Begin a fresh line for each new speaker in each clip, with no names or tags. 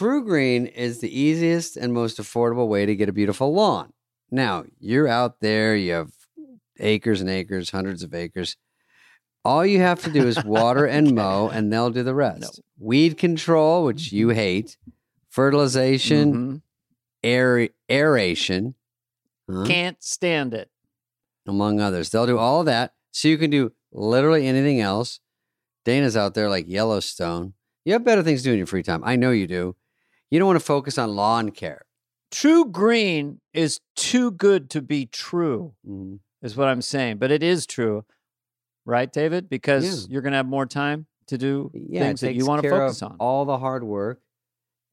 TruGreen is the easiest and most affordable way to get a beautiful lawn. Now, you're out there, you have acres and acres, hundreds of acres. All you have to do is water and mow, and they'll do the rest. Weed control, which you hate, fertilization,
Mhm.
aer- aeration, huh,
Can't stand it.
among others. They'll do all of that. So you can do literally anything else. Dana's out there like Yellowstone. You have better things to do in your free time. I know you do. You don't want to focus on lawn care.
TruGreen is too good to be true,
Mhm.
is what I'm saying. But it is true, right, David? Because
Yeah.
you're going to have more time to do
Yeah,
things that you want to focus on.
All the hard work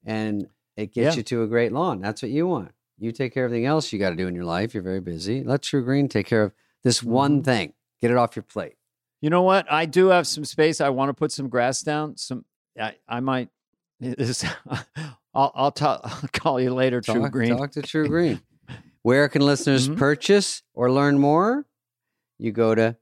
and it gets
Yeah.
you to a great lawn. That's what you want. You take care of everything else you got to do in your life. You're very busy. Let TruGreen take care of this one
Mhm.
thing. Get it off your plate.
You know what? I do have some space. I want to put some grass down. Some, I, I might. This, I'll, I'll, ta- I'll call you later, True
Talk,
Green.
talk to True Green. Where can listeners
Mhm.
purchase or learn more? You go to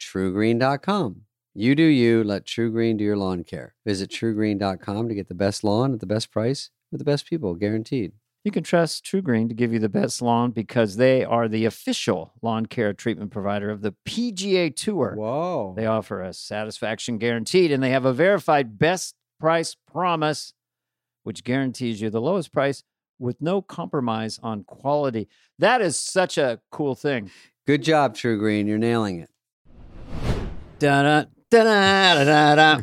trugreen.com. You do you. Let TruGreen do your lawn care. Visit trugreen.com to get the best lawn at the best price with the best people, guaranteed.
You can trust TruGreen to give you the best lawn because they are the official lawn care treatment provider of the PGA Tour.
Whoa.
They offer a satisfaction guaranteed and they have a verified best price promise, which guarantees you the lowest price with no compromise on quality. That is such a cool thing.
Good job, TruGreen. You're nailing it.
Da-da, da-da, da-da.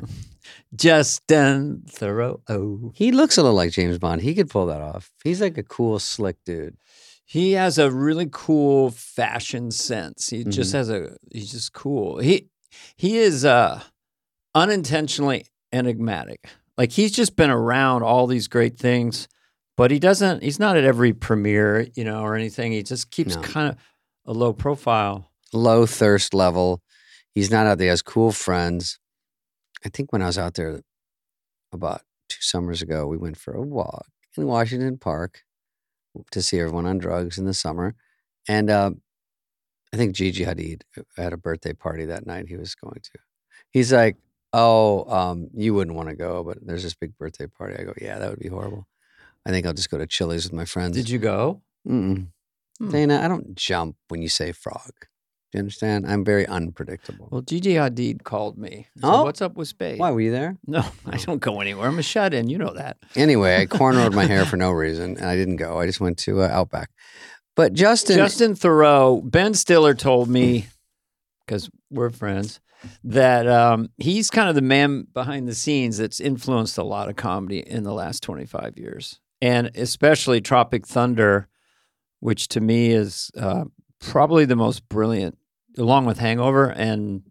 Justin Theroux. Oh.
He looks a little like James Bond. He could pull that off. He's like a cool, slick dude.
He has a really cool fashion sense. He just
Mm-hmm.
has a he's just cool. He he is uh unintentionally enigmatic. Like he's just been around all these great things, but he doesn't he's not at every premiere, you know, or anything. He just keeps
No.
kind of a low profile.
Low thirst level. He's not out there. He has cool friends. I think when I was out there about two summers ago, we went for a walk in Washington Park to see everyone on drugs in the summer. And uh, I think Gigi Hadid had a birthday party that night he was going to. He's like, Oh, um, you wouldn't want to go, but there's this big birthday party. I go, Yeah, that would be horrible. I think I'll just go to Chili's with my friends.
Did you go?
Mm-mm.
Hmm.
Dana, I don't jump when you say frog. Do you understand? I'm very unpredictable.
Well, Gigi Hadid called me. and said,
Oh?
what's up with Spade?
Why were you there?
No, I don't go anywhere. I'm a shut in. You know that.
Anyway, I cornrowed my hair for no reason, and I didn't go. I just went to uh, Outback. But Justin,
Justin Theroux, Ben Stiller told me, because we're friends, that um, he's kind of the man behind the scenes that's influenced a lot of comedy in the last 25 years. And especially Tropic Thunder, which to me is uh, probably the most brilliant, along with Hangover and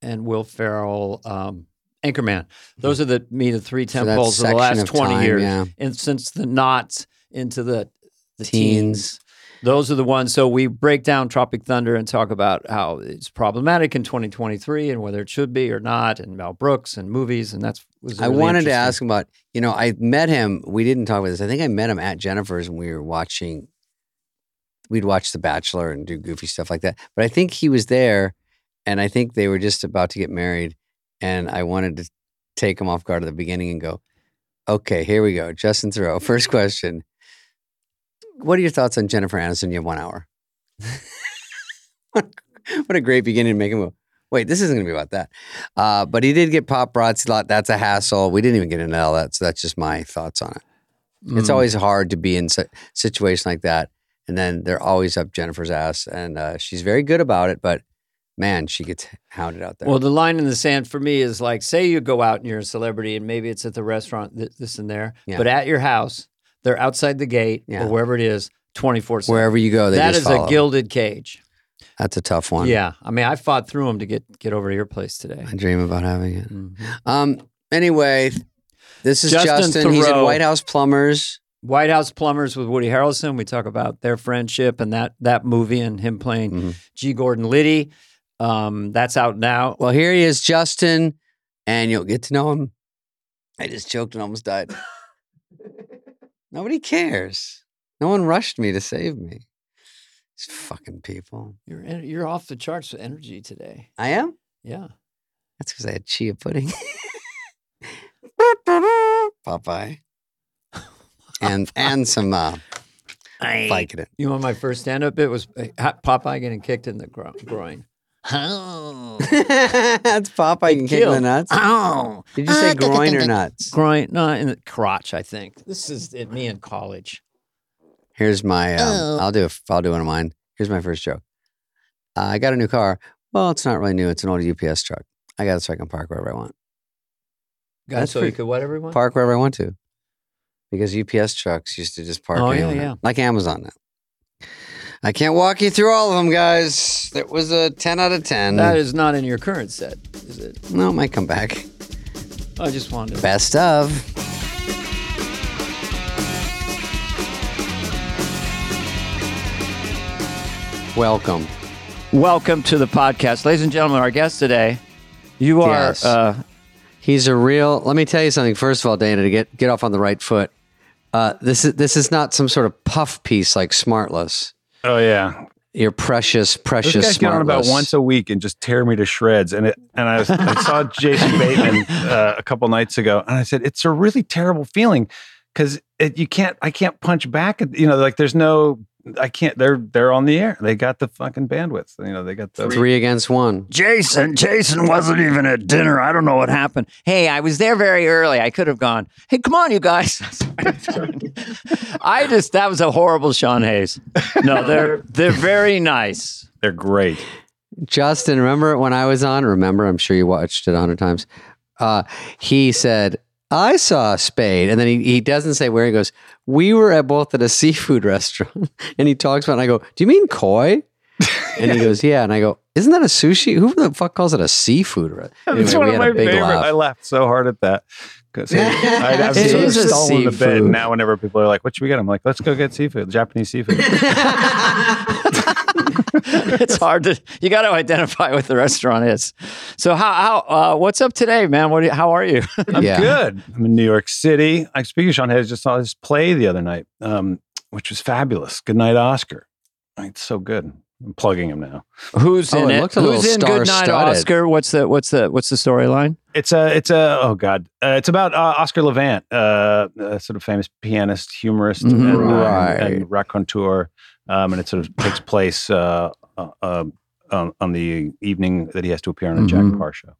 and Will Ferrell, um, Anchorman. Those are the me the three temples of the last 20
time,
years
yeah.
and since the knots into the the
Teens.
teens. Those are the ones. So we break down Tropic Thunder and talk about how it's problematic in 2023 and whether it should be or not, and Mel Brooks and movies, and that's. Was
I wanted to ask him about, you know, I met him. We didn't talk about this. I think I met him at Jennifer's and we were watching, we'd watch The Bachelor and do goofy stuff like that. But I think he was there and I think they were just about to get married. And I wanted to take him off guard at the beginning and go, okay, here we go. Justin Theroux, first question. What are your thoughts on Jennifer Aniston? You have one hour. what a great beginning to make a go, wait, this isn't going to be about that. Uh, but he did get paparazzi. A lot. That's a hassle. We didn't even get into all that. So that's just my thoughts on it. It's
Mm.
always hard to be in a situation like that. And then they're always up Jennifer's ass. And uh, she's very good about it. But man, she gets hounded out there.
Well, the line in the sand for me is like, say you go out and you're a celebrity, and maybe it's at the restaurant, th- this and there,
Yeah.
but at your house, they're outside the gate
Yeah.
or wherever it is, 24 7.
Wherever you go, they
That
just
is a gilded cage.
That's a tough one.
Yeah. I mean, I fought through them to get, get over to your place today.
I dream about having it.
Mhm.
Um. Anyway, this is
Justin
Justin. He's at White House Plumbers.
White House Plumbers with Woody Harrelson. We talk about their friendship and that that movie and him playing
Mhm.
G. Gordon Liddy. Um, that's out now.
Well, here he is, Justin, and you'll get to know him. I just choked and almost died. Nobody cares. No one rushed me to save me. These fucking people.
You're you're off the charts with energy today.
I am.
Yeah.
That's because I had chia pudding. Popeye. and and some uh,
I-
Vicodin.
You know, my first stand-up bit was Popeye getting kicked in the gro- groin. Oh,
That's Popeye can kick in the nuts.
oh,
Did you say groin or nuts?
groin? No, in the crotch. I think this is it, me in college.
Here's my. Um,
Oh.
I'll do. A, I'll do one of mine. Here's my first joke. Uh, I got a new car. Well, it's not really new. It's an old UPS truck. I got it so I can park wherever I want.
God,
That's
so you
pretty-
could what everyone?
Park wherever I want to. Because UPS trucks used to just park
Oh, yeah, yeah.
Like Amazon now. I can't walk you through all of them, guys. That was a 10 out of 10.
That is not in your current set, is it?
no, it might come back.
I just wanted. to...
Best of. Welcome.
Welcome to the podcast, ladies and gentlemen. Our guest today, you are.
Yes.
Uh,
He's a real. Let me tell you something. First of all, Dana, to get get off on the right foot. Uh, this is this is not some sort of puff piece like Smartless.
Oh yeah,
Your precious,
those
precious
guys get on about once a week and just tear me to shreds. And it, and I, was, I saw Jason Bateman uh, a couple nights ago, and I said it's a really terrible feeling because you can't. I can't punch back. You know, like there's no. I can't. They're they're on the air. They got the fucking bandwidth. You know, they got the.
Three against one.
Jason, Jason wasn't even at dinner. I don't know what happened. Hey, I was there very early. I could have gone. Hey, come on, you guys. I just that was a horrible Sean Hayes. No, they're they're very nice.
They're great.
Justin, remember when I was on? Remember, I'm sure you watched it a hundred times. Uh, he said, I saw a spade. And then he, he doesn't say where he goes, We were at both at a seafood restaurant. And he talks about it, and I go, Do you mean koi? And he goes, Yeah. And I go, Isn't that a sushi? Who the fuck calls it a seafood restaurant?
It's one of my favorite. I laughed so hard at that. 'Cause I, I was
It
sort of
is a
stolen the bed.
seafood.
And now, whenever people are like, "What should we get?" I'm like, "Let's go get seafood, Japanese seafood."
it's hard to you got to identify what the restaurant is. So how how uh, what's up today, man? What you, how are you?
I'm
Yeah.
good. I'm in New York City. I speak of Sean Hayes. Just saw his play the other night, um, which was fabulous. Good night, Oscar. It's so good. I'm plugging him now.
Who's
Oh,
in
it
it? Who's in Good Night. Oscar? What's the what's the what's the storyline?
It's a, it's a, oh God, uh, it's about uh, Oscar Levant, uh, a sort of famous pianist, humorist,
Mhm.
and, uh,
Right.
and raconteur, um, and it sort of takes place uh, uh, uh, on, on the evening that he has to appear on a Jack
Mhm.
Paar show.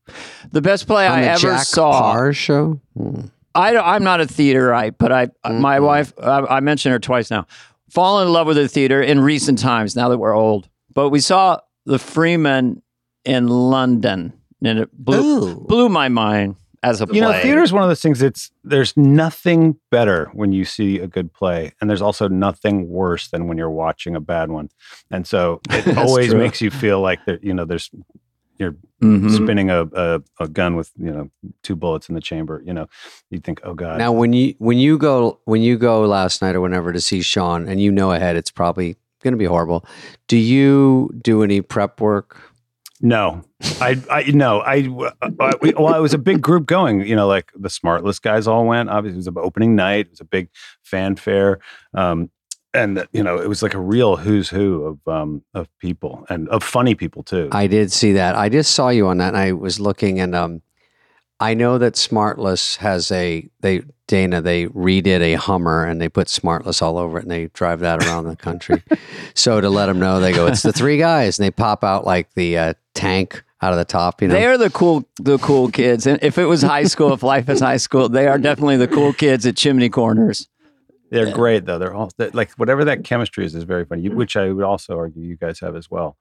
The best play
On
I
the
ever
Jack
saw.
Paar show? Hmm.
I I'm not a theaterite, but I my
Mm-mm.
wife I, I mentioned her twice now. Fall in love with the theater in recent times. Now that we're old, but we saw the Freeman in London, and it blew
Ooh.
blew my mind as a play.
You know, theater is one of those things. It's there's nothing better when you see a good play, and there's also nothing worse than when you're watching a bad one. And so it always
true.
makes you feel like that. You know, there's you're
Mhm.
spinning a, a a gun with you know two bullets in the chamber. You know, you think, oh god.
Now, when you when you go when you go last night or whenever to see Sean, and you know ahead it's probably going to be horrible. Do you do any prep work?
No, I, I, no, I, I, we- well, it was a big group going, you know, like the Smartless guys all went. Obviously, it was an opening night. It was a big fanfare. Um, and you know, it was like a real who's who of um, of people and of funny people too.
I did see that. I just saw you on that, and I was looking, and um, I know that Smartless has a they Dana they redid a Hummer, and they put Smartless all over it, and they drive that around the country. so to let them know, they go, it's the three guys, and they pop out like the uh, tank out of the top. You know,
They are the cool, the cool kids. And if it was high school, if life is high school, they are definitely the cool kids at Chimney Corners.
They're great though. They're all they're, like whatever that chemistry is is very funny. You, which I would also argue you guys have as well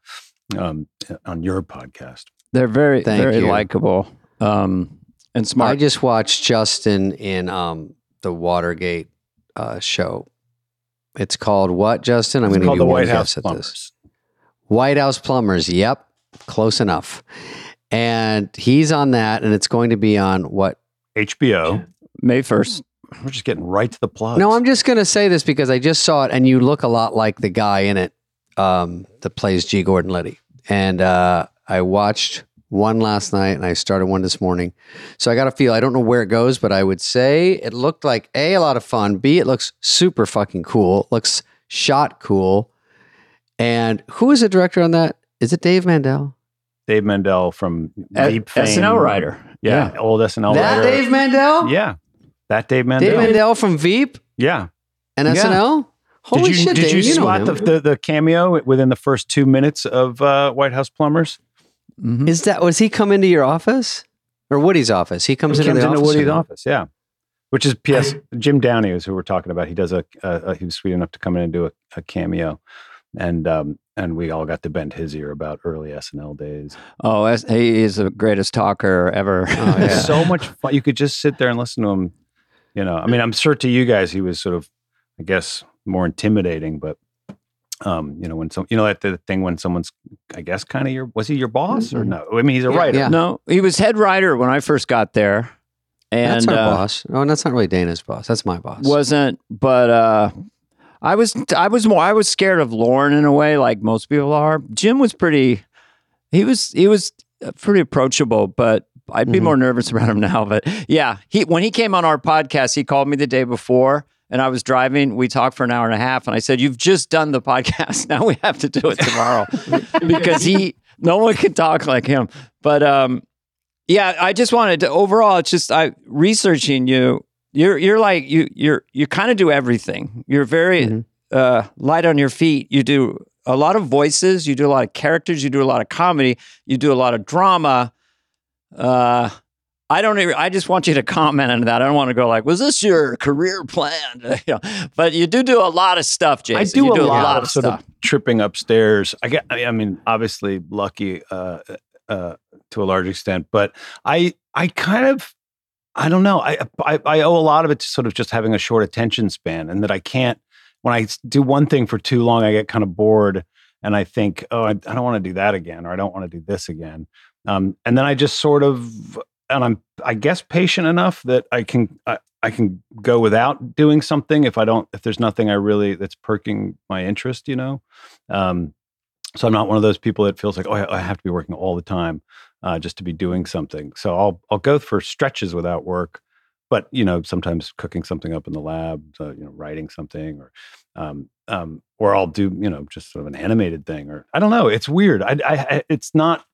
um, on your podcast.
They're very,
Thank
very likable um, and
I just watched Justin in um, the Watergate uh, show. It's called what, Justin? I'm going to give you
the
one
White House
guess at
Plumbers.
this. White House Plumbers. Yep, close enough. And he's on that, and it's going to be on what?
HBO.
May 1st.
We're just getting right to the plugs.
No, I'm just going to say this because I just saw it, and you look a lot like the guy in it um, that plays G. Gordon Liddy. And uh, I watched one last night, and I started one this morning. So I got a feel. I don't know where it goes, but I would say it looked like a a lot of fun. B it looks super fucking cool. It looks shot cool. And who is the director on that? Is it Dave Mandel?
Dave Mandel from
A-
Veep fame.
SNL writer.
Yeah, old SNL
that
writer.
Dave Mandel?
Yeah, that Dave Mandel.
Dave Mandel from Veep.
Yeah,
And
Yeah.
SNL? Holy
did you
shit!
did
Dave,
you,
know
spot the, the the cameo within the first two minutes of uh, White House Plumbers?
Mhm.
Is that was he come into your office or Woody's office? He comes
He
into
comes
the
into
office.
Woody's
or-
office, yeah. Which is P.S. Jim Downey is who we're talking about. He does a, a, a he was sweet enough to come in and do a, a cameo, and um and we all got to bend his ear about early SNL days.
Oh, that's- he is the greatest talker ever.
Oh, yeah.
so much fun. You could just sit there and listen to him. You know, I mean, I'm sure to you guys he was sort of, I guess, more intimidating, but um, you know, when some, you know, that the thing when someone's, I guess, kind of your, was he your boss or no? I mean, he's a
Yeah,
writer.
yeah.
No, he was head writer when I first got there, and
that's our
uh,
boss. Oh, that's not really Dana's boss. That's my boss.
wasn't. But uh, I was, I was more, I was scared of Lorne in a way, like most people are. Jim was pretty. He was, he was uh, pretty approachable, but I'd be
Mhm.
more nervous around him now. But yeah, he when he came on our podcast, he called me the day before. And I was driving. We talked for an hour and a half, and I said, "You've just done the podcast. Now we have to do it tomorrow." because he no one can talk like him. But um, yeah, I just wanted to overall. It's just I researching you. You're you're like you you're you kind of do everything. You're very
Mhm.
uh, light on your feet. You do a lot of voices. You do a lot of characters. You do a lot of comedy. You do a lot of drama. Uh, I don't even. I just want you to comment on that. I don't want to go like, "Was this your career plan?" You know, but you do do a lot of stuff, Jason.
I do, a, lot of sort
stuff.
of tripping upstairs. I get, I mean, obviously lucky uh, uh, to a large extent, but I, I kind of, I don't know. I, I, I owe a lot of it to sort of just having a short attention span, and that I can't. When I do one thing for too long, I get kind of bored, and I think, oh, I, I don't want to do that again, or I don't want to do this again. Um, and then I just sort of, and I'm, I guess, patient enough that I can, I, I can go without doing something if I don't, if there's nothing I really that's perking my interest, you know. Um, so I'm not one of those people that feels like, oh, I have to be working all the time uh, just to be doing something. So I'll I'll go for stretches without work, but you know, sometimes cooking something up in the lab, so, you know, writing something, or um, um, or I'll do you know just sort of an animated thing, or I don't know. It's weird. I, I it's not.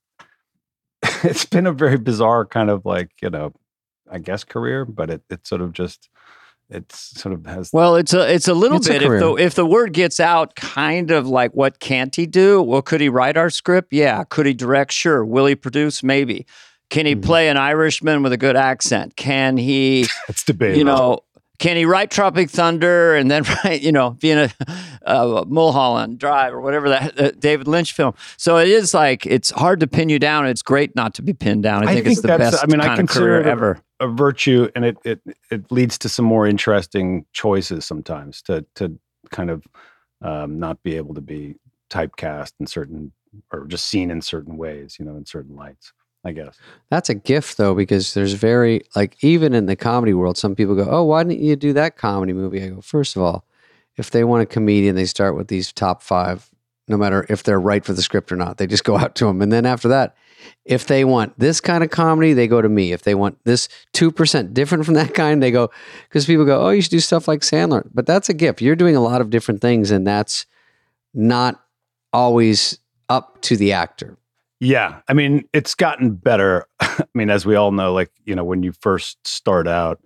it's been a very bizarre kind of like you know, I guess career, but it it sort of just it's sort of has
Well, it's a it's a little
It's a
bit if the if the word gets out, kind of like what can't he do? Well, could he write our script? Yeah. Could he direct? Sure. Will he produce? Maybe. Can he
Mhm.
play an Irishman with a good accent? Can he,
it's debatable.
you know, can he write Tropic Thunder and then write, you know, be in a uh, Mulholland Drive or whatever that uh, David Lynch film? So it is like it's hard to pin you down. It's great not to be pinned down. I
I
think, it's the best
I mean, I consider it a-
ever.
a virtue and it, it it leads to some more interesting choices sometimes to to kind of um, not be able to be typecast in certain or just seen in certain ways you know in certain lights i guess
That's a gift though, because there's very like even in the comedy world, some people go, "Oh, why didn't you do that comedy movie?" I go, first of all, if they want a comedian, they start with these top five, no matter if they're right for the script or not. They just go out to them, and then after that, if they want this kind of comedy, they go to me. If they want this two percent different from that kind, they go because people go, "Oh, you should do stuff like Sandler." But that's a gift. You're doing a lot of different things, and that's not always up to the actor.
Yeah i mean it's gotten better i mean as we all know like you know when you first start out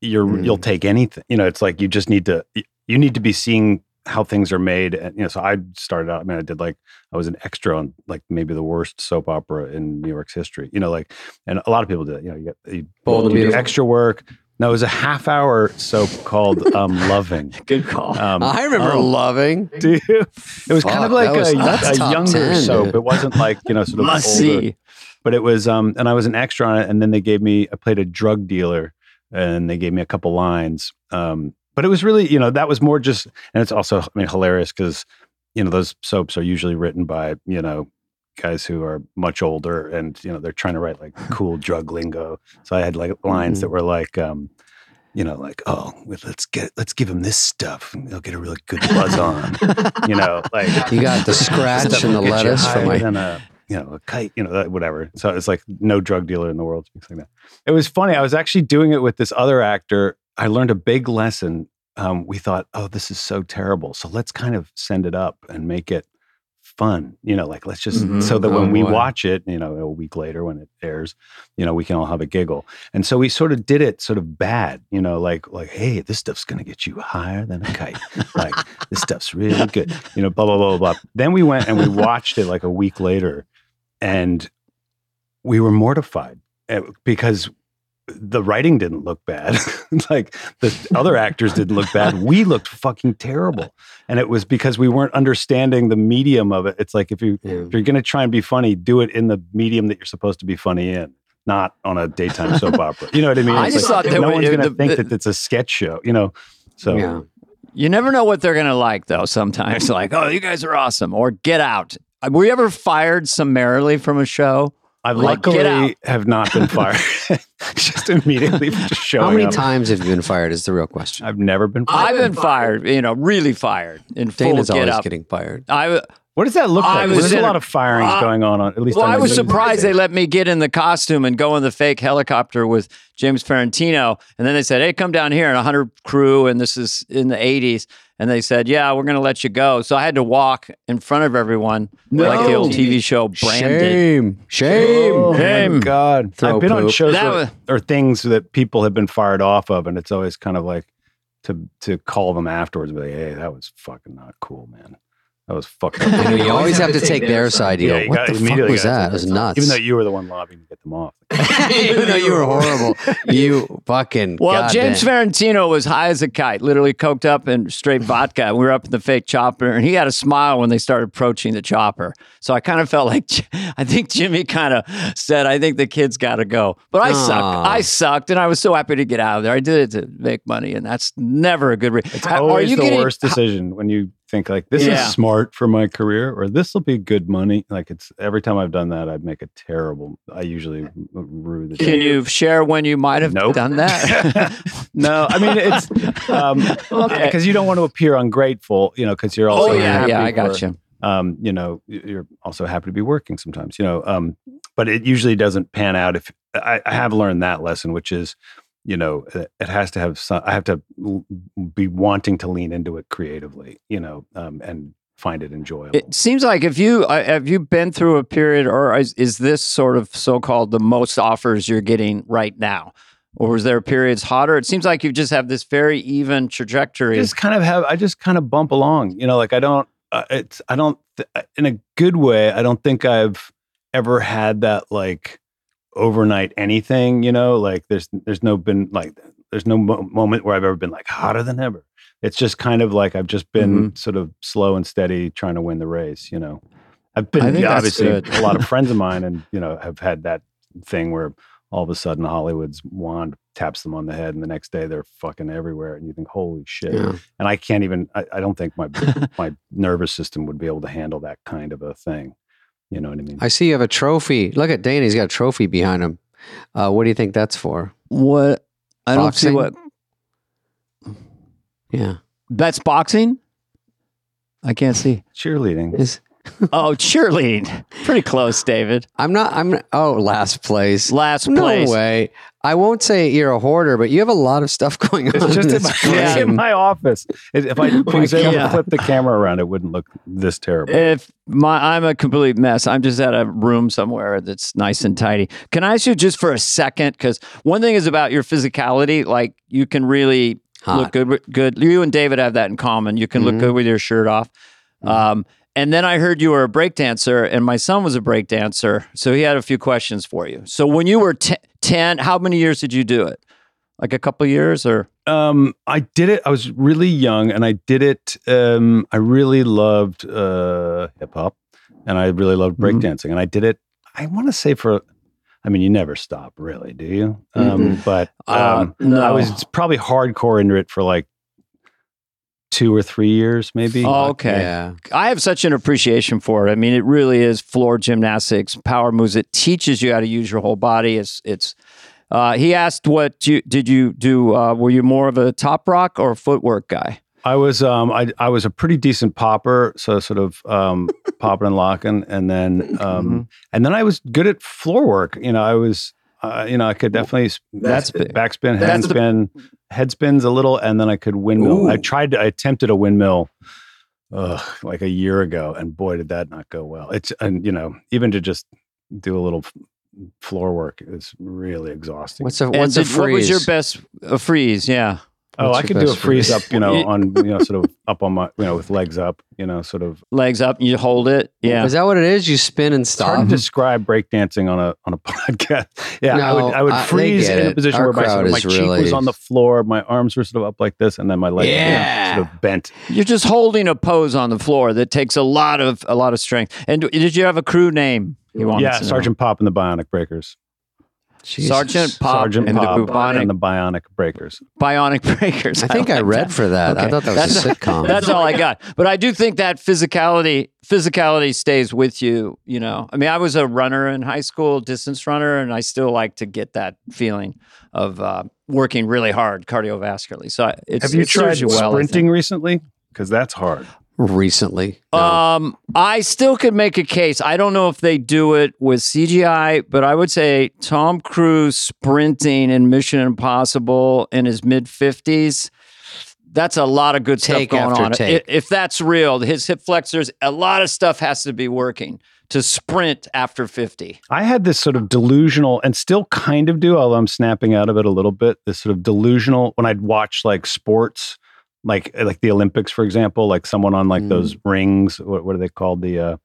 you're
Mm.
you'll take anything you know it's like you just need to you need to be seeing how things are made and you know so i started out i mean i did like i was an extra on like maybe the worst soap opera in new york's history you know like and a lot of people do it you know you get you, you do extra work no it was a half hour soap called um loving
Good call.
um
I remember
oh,
loving.
do you? it was kind of
Fuck,
like
that was-
a,
that's
a younger
10,
soap
dude.
it wasn't like you know sort of
Must
older
see.
but it was um and i was an extra on it and then they gave me i played a drug dealer and they gave me a couple lines um but it was really you know that was more just and it's also i mean hilarious because you know those soaps are usually written by you know guys who are much older and you know they're trying to write like cool drug lingo so i had like lines that were like um you know like oh let's get let's give him this stuff and they'll get a really good buzz on you know like
You got the scratch and the
will get you
lettuce from
higher
my.
than a you know a kite, you know whatever. So it's like no drug dealer in the world speaks like that. It was funny. I was actually doing it with this other actor. I learned a big lesson. Um, we thought, oh, this is so terrible. So let's kind of send it up and make it fun. You know, like let's just
Mhm.
so that
Oh,
when we
boy.
watch it, you know, a week later when it airs, you know, we can all have a giggle. And so we sort of did it sort of bad, you know, like like hey, this stuff's gonna get you higher than a kite. like this stuff's really good. You know, blah blah blah blah. blah. Then we went and we watched it like a week later, and we were mortified eh, because the writing didn't look bad. like the other actors didn't look bad. We looked fucking terrible. And it was because we weren't understanding the medium of it. It's like if you
Yeah.
if you're gonna try and be funny, do it in the medium that you're supposed to be funny in, not on a daytime soap opera. You know what I mean?
I just
like,
thought
no
were-
one's gonna
the-
think
the-
that it's a sketch show, you know. So
yeah.
You never know what they're going to like, though. Sometimes, like, oh, you guys are awesome, or get out. Uh, Were you ever fired summarily from a show?
I
Like,
luckily have not been fired. just immediately for just showing
How many
up.
times have you been fired? Is the real question.
I've never been fired.
I've been fired, you know, really fired in full get
always
up.
getting fired.
I
What does that look
I
like?
was
There's a lot of firings
uh,
going on, on at least.
well, I was
news
surprised they let me get in the costume and go in the fake helicopter with James Ferrantino, and then they said, "Hey, come down here and a hundred crew." And this is in the '80s, and they said, "Yeah, we're going to let you go." So I had to walk in front of everyone, like the old TV show Branded.
Shame. Shame.
Oh my
Shame.
God!
Throw
I've been on shows
That
where,
was-
or things that people have been fired off of, and it's always kind of like to to call them afterwards, and be like, "Hey, that was fucking not cool, man. That was fucking."
You, know, you always have to take their side. You
Yeah,
go, what
got-
the fuck was that? It was
their
nuts.
Even though you were the one lobbying to get them off.
Even though you were horrible. You fucking.
Well,
goddamn-
James Ferrantino was high as a kite, literally coked up and straight vodka. We were up in the fake chopper, and he had a smile when they started approaching the chopper. So I kind of felt like I think Jimmy kind of said, "I think the kid's got to go," but I
Aw.
sucked. I sucked, and I was so happy to get out of there. I did it to make money, and that's never a good. Re-
It's
Are
always
you
the
getting-
worst decision when you think like this
Yeah.
is smart for my career or this will be good money. Like it's every time I've done that, I'd make a terrible. I usually rue the.
Can
day.
you share when you might have
Nope.
done that?
no, I mean it's um
Okay.
because you don't want to appear ungrateful, you know, because you're also
oh yeah,
happy
yeah, I got
for-
you.
Um, you know, you're also happy to be working sometimes, you know. Um, but it usually doesn't pan out. If I, I have learned that lesson, which is, you know, it, has to have some. I have to be wanting to lean into it creatively, you know, um, and find it enjoyable.
It seems like if you uh, have you been through a period, or is, is this sort of so-called the most offers you're getting right now, or is there periods hotter? It seems like you just have this very even
I
trajectory.
just kind of have. I just kind of bump along, you know. Like I don't. Uh, it's. I don't. Th- in a good way. I don't think I've ever had that like overnight anything. You know, like there's there's no been like there's no mo- moment where I've ever been like hotter than ever. It's just kind of like I've just been mm-hmm. sort of slow and steady trying to win the race. You know, I've been
I think
yeah, obviously a lot of friends of mine, and you know, have had that thing where all of a sudden Hollywood's wand taps them on the head, and the next day they're fucking everywhere, and you think, holy shit
Yeah.
and I can't even. I, I don't think my my nervous system would be able to handle that kind of a thing. You know what I mean?
I see you have a trophy. Look at Danny; he's got a trophy behind him. Uh, what do you think that's for?
what I don't see what
Yeah.
that's boxing. I can't see.
Cheerleading.
Is
Oh, cheerleading. Pretty close, David.
I'm not. I'm. Not, oh, last place.
Last place.
No
place.
way. I won't say you're a hoarder, but you have a lot of stuff going on.
It's just
in
in my, it's in my office. It- If I was able
Yeah.
to flip the camera around, it wouldn't look this terrible.
If my I'm a complete mess, I'm just at a room somewhere that's nice and tidy. Can I ask you just for a second? Because one thing is about your physicality, like you can really
Hot.
look good. with- Good. You and David have that in common. You can look good with your shirt off. Um, and then I heard you were a breakdancer, and my son was a breakdancer, so he had a few questions for you. So when you were t- ten, how many years did you do it? Like a couple years, or
Um, I did it. I was really young, and I did it. Um, I really loved uh, hip hop, and I really loved breakdancing, and I did it. I want to say for. I mean, you never stop, really, do you? Um, but
Uh,
um,
no.
I was probably hardcore into it for like two or three years, maybe.
Oh, okay.
Yeah.
I have such an appreciation for it. I mean, it really is floor gymnastics, power moves. It teaches you how to use your whole body. It's it's. Uh, he asked, "What you, did you do? Uh, were you more of a top rock or a footwork guy?"
I was um I I was a pretty decent popper, so sort of um popping and locking, and then um and then I was good at floor work. You know, I was uh, you know I could definitely
That's big.
backspin,
That's the-
handspin, head spins a little, and then I could windmill. I tried to I attempted a windmill ugh, like a year ago, and boy, did that not go well. It's and you know even to just do a little floor work is really exhausting.
What's a
And
a
did-
freeze?
What was your best a freeze? Yeah.
Oh, I could do a freeze up, you know, on you know, sort of up on my, you know, with legs up, you know, sort of.
Legs up, you hold it. Yeah.
Is that what it is? You spin and
It's hard to describe breakdancing on a on a podcast. Yeah, I would I would
I-
freeze in a position
Our
where my, sort of my cheek was on the floor, my arms were sort of up like this, and then my legs
Yeah.
were sort of bent.
You're just holding a pose on the floor that takes a lot of a lot of strength. And did you have a crew name? You wanted
Yeah. Sergeant Pop and the Bionic Breakers.
Jesus.
Sergeant Pop
Sergeant
and
Pop
the bubonic
and the Bionic Breakers.
bionic breakers.
I think I,
like
read
that.
for that. I thought that was a sitcom.
That's all I got. But I do think that physicality physicality stays with you, you know. I mean, I was a runner in high school, distance runner, and I still like to get that feeling of uh, working really hard cardiovascularly. So it's,
Have you
it serves
tried
you well,
sprinting recently? Because that's hard.
Recently. No.
Um, I still could make a case. I don't know if they do it with CGI, but I would say Tom Cruise sprinting in Mission Impossible in his mid fifties. That's a lot of good
Take
stuff going
after
on.
take.
If that's real, his hip flexors, a lot of stuff has to be working to sprint after fifty.
I had this sort of delusional, and still kind of do, although I'm snapping out of it a little bit. This sort of delusional when I'd watch like sports, like like the Olympics, for example, like someone on like
Mm.
those rings. What, what are they called? The uh,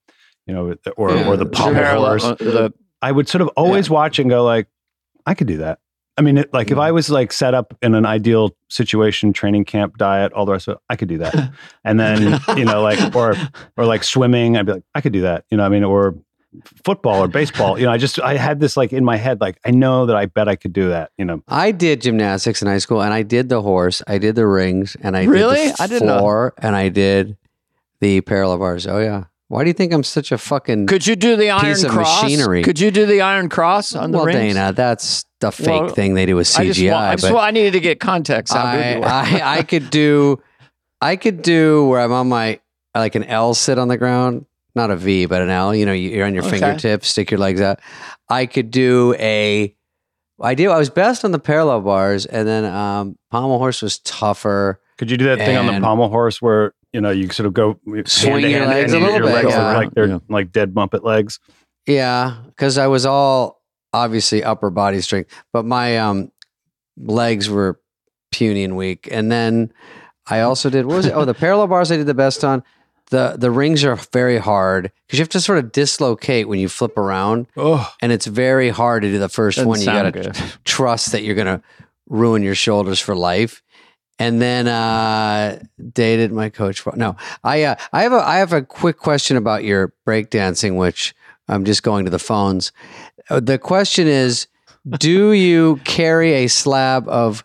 you know, or
Yeah,
or the pommel horse.
uh, the-
I would sort of always watch and go like, I could do that. I mean, it, like if I was like set up in an ideal situation, training camp, diet, all the rest of it, I could do that. And then you know, like or or like swimming, I'd be like, I could do that. You know, I mean, or football or baseball. You know, I just I had this like in my head, like I know that I bet I could do that. You know,
I did gymnastics in high school, and I did the horse, I did the rings, and I
Really?
did the
I didn't know.
and I did the parallel bars. Oh yeah. Why do you think I'm such a fucking
could you do the iron
Piece of
cross?
machinery.
Could you do the iron cross on the
well,
rings?
Dana? That's the fake
Well,
thing they do with CGI.
I just, want, I, just
but
I needed to get context. How
I. I, I could do, I could do where I'm on my like an L sit on the ground, not a V, but an L. You know, you're on your
Okay.
fingertips, stick your legs out. I could do a. I do. I was best on the parallel bars, and then um, pommel horse was tougher.
could you do that thing on the pommel horse where you know you sort of go
Swing
hand
your
hand
legs
and
a little
your
bit,
legs
yeah.
like they're
Yeah.
like dead muppet legs.
Yeah, because I was all obviously upper body strength, but my um, legs were puny and weak. And then I also did what was it? Oh, the parallel bars I did the best on. The The rings are very hard because you have to sort of dislocate when you flip around,
Oh,
and it's very hard to do the 1st
Doesn't
one. You got to trust that you're going to ruin your shoulders for life. And then uh, dated my coach. For, no, I uh, I have a I have a quick question about your breakdancing, which I'm just going to the phones. Uh, The question is, do you carry a slab of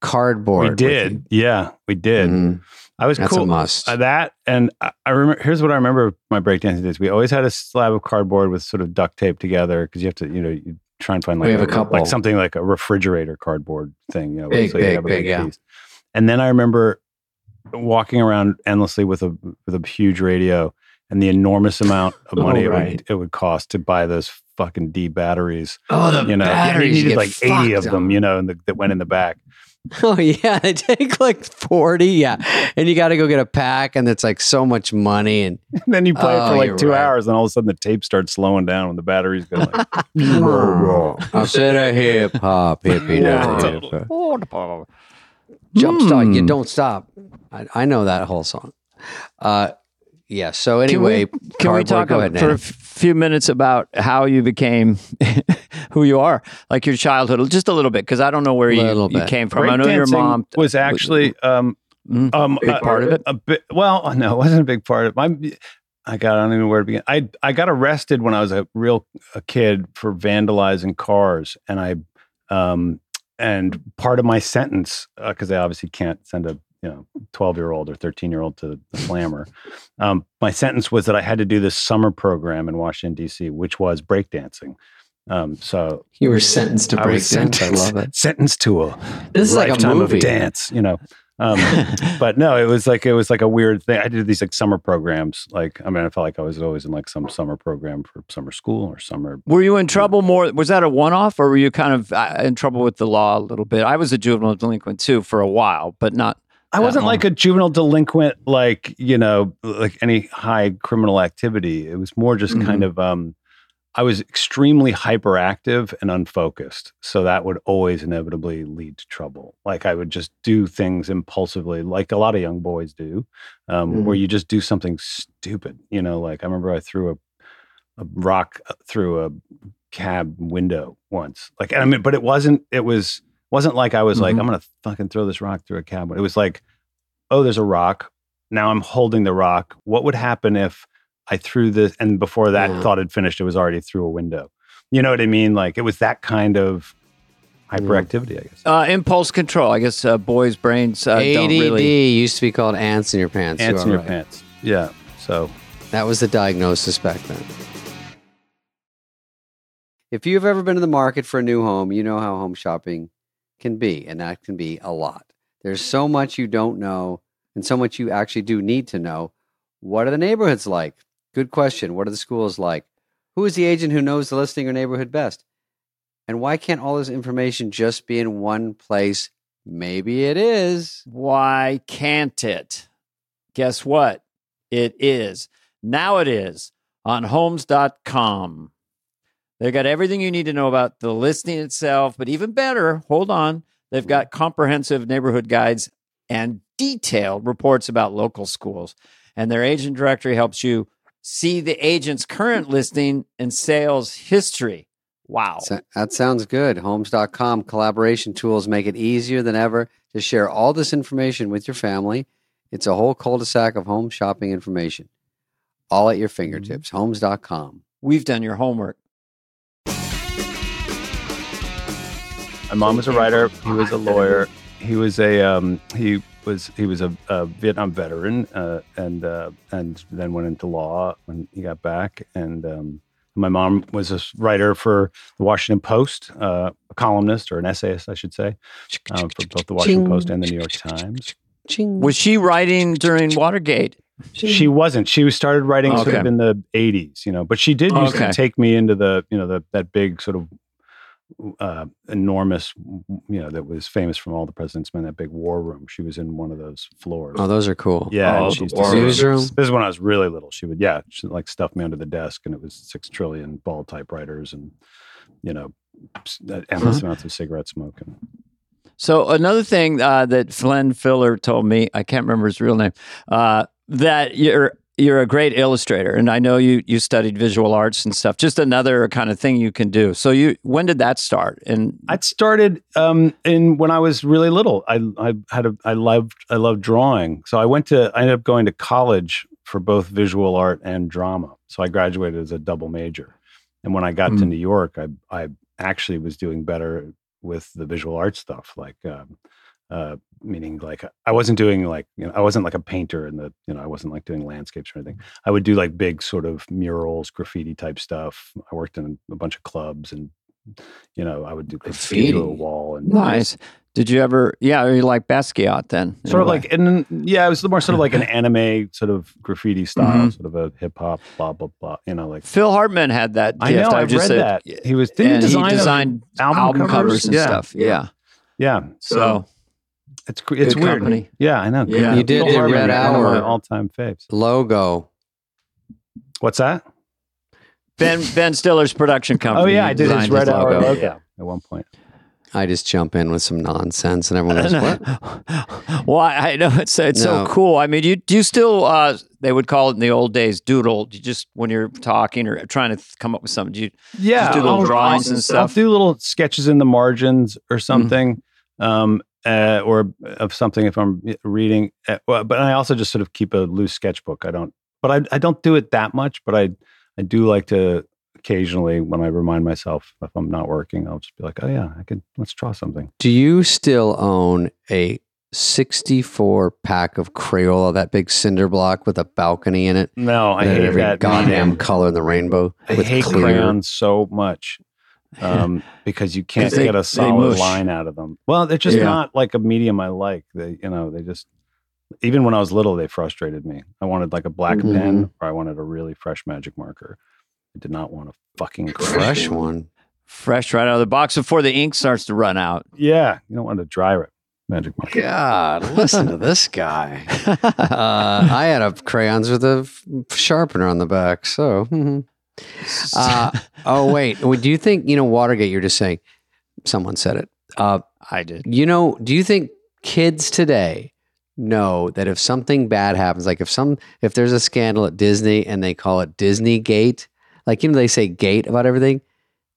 cardboard?
we did. Yeah, we did.
Mhm.
I was
That's
cool.
a must.
That and I, I remember. Here's what I remember of my breakdancing days. We always had a slab of cardboard with sort of duct tape together because you have to, you know, you try and find like
We have a couple.
like something like a refrigerator cardboard thing. You know,
Big,
so you
big,
have a
big, yeah.
piece. And then I remember walking around endlessly with a with a huge radio and the enormous amount of
Oh,
money it, would, it would cost to buy those fucking D batteries.
oh, the
You know,
batteries
you needed like eighty of them. You know, and the, that went in the back.
Oh yeah, they take like forty. Yeah, and you got to go get a pack, and it's like so much money. And
And then you play it
Oh,
for like two
right.
hours, and all of a sudden the tape starts slowing down when the batteries go like.
I said a hip hop hippie.
Yeah,
da hip hop. Jump start. You
Hmm.
don't stop. I, I know that whole song. Uh, yeah. So
Can we-
anyway,
Can we talk
Go
a-
ahead,
for a few minutes about how you became who you are, like your childhood, just a little bit, because I don't know where you, you came from. I know your mom
was actually um,
Mm.
um,
Big
a-
part of it?
A bit. Well, no, it wasn't a big part of it. My, I got. I don't even know where to begin. I I got arrested when I was a real a kid for vandalizing cars, and I, um, and part of my sentence because they obviously can't send a you know twelve year old or thirteen year old to the slammer. um, my sentence was that I had to do this summer program in Washington D.C., which was breakdancing. Um, so
You were sentenced to
I
break
was
dance. I love it.
sentenced to a
This is like a
lifetime
movie.
of dance, you know. Um, but no, it was like it was like a weird thing. I did these like summer programs. Like I mean, I felt like I was always in like some summer program for summer school or summer.
Were you in trouble more? Was that a one off, or were you kind of uh, in trouble with the law a little bit? I was a juvenile delinquent too for a while, but not
I wasn't like a juvenile delinquent, like you know, like any high criminal activity. It was more just kind of. um I was extremely hyperactive and unfocused, so that would always inevitably lead to trouble. Like I would just do things impulsively, like a lot of young boys do, um, where you just do something stupid. You know, like I remember I threw a a rock uh, through a cab window once. Like, I mean, but it wasn't. It was wasn't like I was like,
Mhm.
I'm gonna fucking throw this rock through a cab. It was like, oh, there's a rock. Now I'm holding the rock. What would happen if I threw this? And before that
Yeah.
thought had finished, it was already through a window. You know what I mean? Like it was that kind of hyperactivity, I guess.
Uh, impulse control. I guess uh, boys' brains uh,
ADD
don't really.
used to be called ants in your pants.
Ants
are
in your
right.
pants. Yeah. So
That was the diagnosis back then. If you've ever been in the market for a new home, you know how home shopping can be, and that can be a lot. There's so mm-hmm. much you don't know, and so much you actually do need to know. What are the neighborhoods like? Good question. What are the schools like? Who is the agent who knows the listing or neighborhood best? And why can't all this information just be in one place? Maybe it is.
Why can't it? Guess what? It is. Now it is on homes.com. They've got everything you need to know about the listing itself, but even better, hold on, they've got comprehensive neighborhood guides and detailed reports about local schools. And their agent directory helps you see the agent's current listing and sales history. Wow.
So- that sounds good. Homes.com collaboration tools make it easier than ever to share all this information with your family. It's a whole cul de sac of home shopping information, all at your mm-hmm. fingertips. Homes.com.
We've done your homework.
My mom was a writer. He was a lawyer. He was a um, he was he was a, a Vietnam veteran, uh, and uh, and then went into law when he got back. And um, my mom was a writer for the Washington Post, uh, a columnist or an essayist, I should say, um, for both the Washington Post and the New York Times.
Ching.
Was she writing during Watergate?
She wasn't. She was started writing sort of in the '80s, you know. But she did used
Okay.
to take me into the, you know, the that big sort of uh, enormous, you know, that was famous from all the president's men. That big war room. She was in one of those floors.
Oh, those are cool.
yeah,
Oh,
and
the
she used
war
to say-
Newsroom?
This is when I was really little. She would, yeah, she like stuffed me under the desk, and it was six trillion ball typewriters, and you know, s- uh, endless amounts of cigarette smoke. And
So another thing uh, that Glenn Filler told me, I can't remember his real name, uh, that you're you're a great illustrator, and I know you you studied visual arts and stuff. Just another kind of thing you can do. So you, when did that start? And
I'd started um, in when I was really little. I I had a I loved I loved drawing, so I went to I ended up going to college for both visual art and drama. So I graduated as a double major, and when I got to
Mm.
New York, I I actually was doing better with the visual art stuff, like. Um, uh, meaning like I wasn't doing like you know I wasn't like a painter in the you know I wasn't like doing landscapes or anything. I would do like big sort of murals, graffiti type stuff. I worked in a bunch of clubs and you know I would do graffiti to a wall and
nice. Did you ever? Yeah, are you like Basquiat then?
sort of like and yeah, it was more sort of like an anime sort of graffiti style,
Mhm.
sort of a hip hop blah blah blah. You know, like
Phil Hartman had that.
I know
I've
I've
just
read
said-
that he was didn't
and
he design,
he designed
album
album,
covers?
covers and
Yeah.
stuff. Yeah.
yeah.
So
It's cr- it's
Good
weird.
company.
Yeah, I know.
Yeah.
You did
Phil
the
Hartman,
Red
one of my
Hour.
all-time faves.
Logo.
What's that?
Ben Ben Stiller's production company.
Oh yeah, I did his
designed
Red Hour
logo.
logo at one point.
I just jump in with some nonsense, and everyone goes, "What?"
well, I I know it's it's
No.
so cool. I mean, you do you still uh, they would call it in the old days doodle. You just when you're talking or trying to come up with something, do you
Yeah,
Just do little
I'll-
drawings
I'll-
and stuff?
I'll do little sketches in the margins or something, um, uh, or of something if I'm reading. Uh, well, but I also just sort of keep a loose sketchbook. I don't, but I, I don't do it that much. But I, I do like to occasionally when I remind myself if I'm not working, I'll just be like, oh yeah, I could let's draw something.
Do you still own a 64 pack of Crayola, that big cinder block with a balcony in it?
No, I hate
every
that
goddamn color in the rainbow.
I
with
hate
clear.
crayons so much. Um, because you can't
they-
get a solid line out of them. Well, they're just
Yeah.
not like a medium I like. They, you know, they just. Even when I was little, they frustrated me. I wanted like a black
Mhm.
pen, or I wanted a really fresh magic marker. I did not want a fucking
Fresh one.
fresh right out of the box before the ink starts to run out?
Yeah, you don't want to dry it. Magic marker.
God, listen to this guy. Uh, I had a crayons with a f- sharpener on the back. So, mhm. Uh, oh wait, Well, do you think you know Watergate? You're just saying. Someone said it. Uh,
I did.
you know, do you think kids today know that if something bad happens, like if some if there's a scandal at Disney and they call it Disney Gate, like you know they say gate about everything,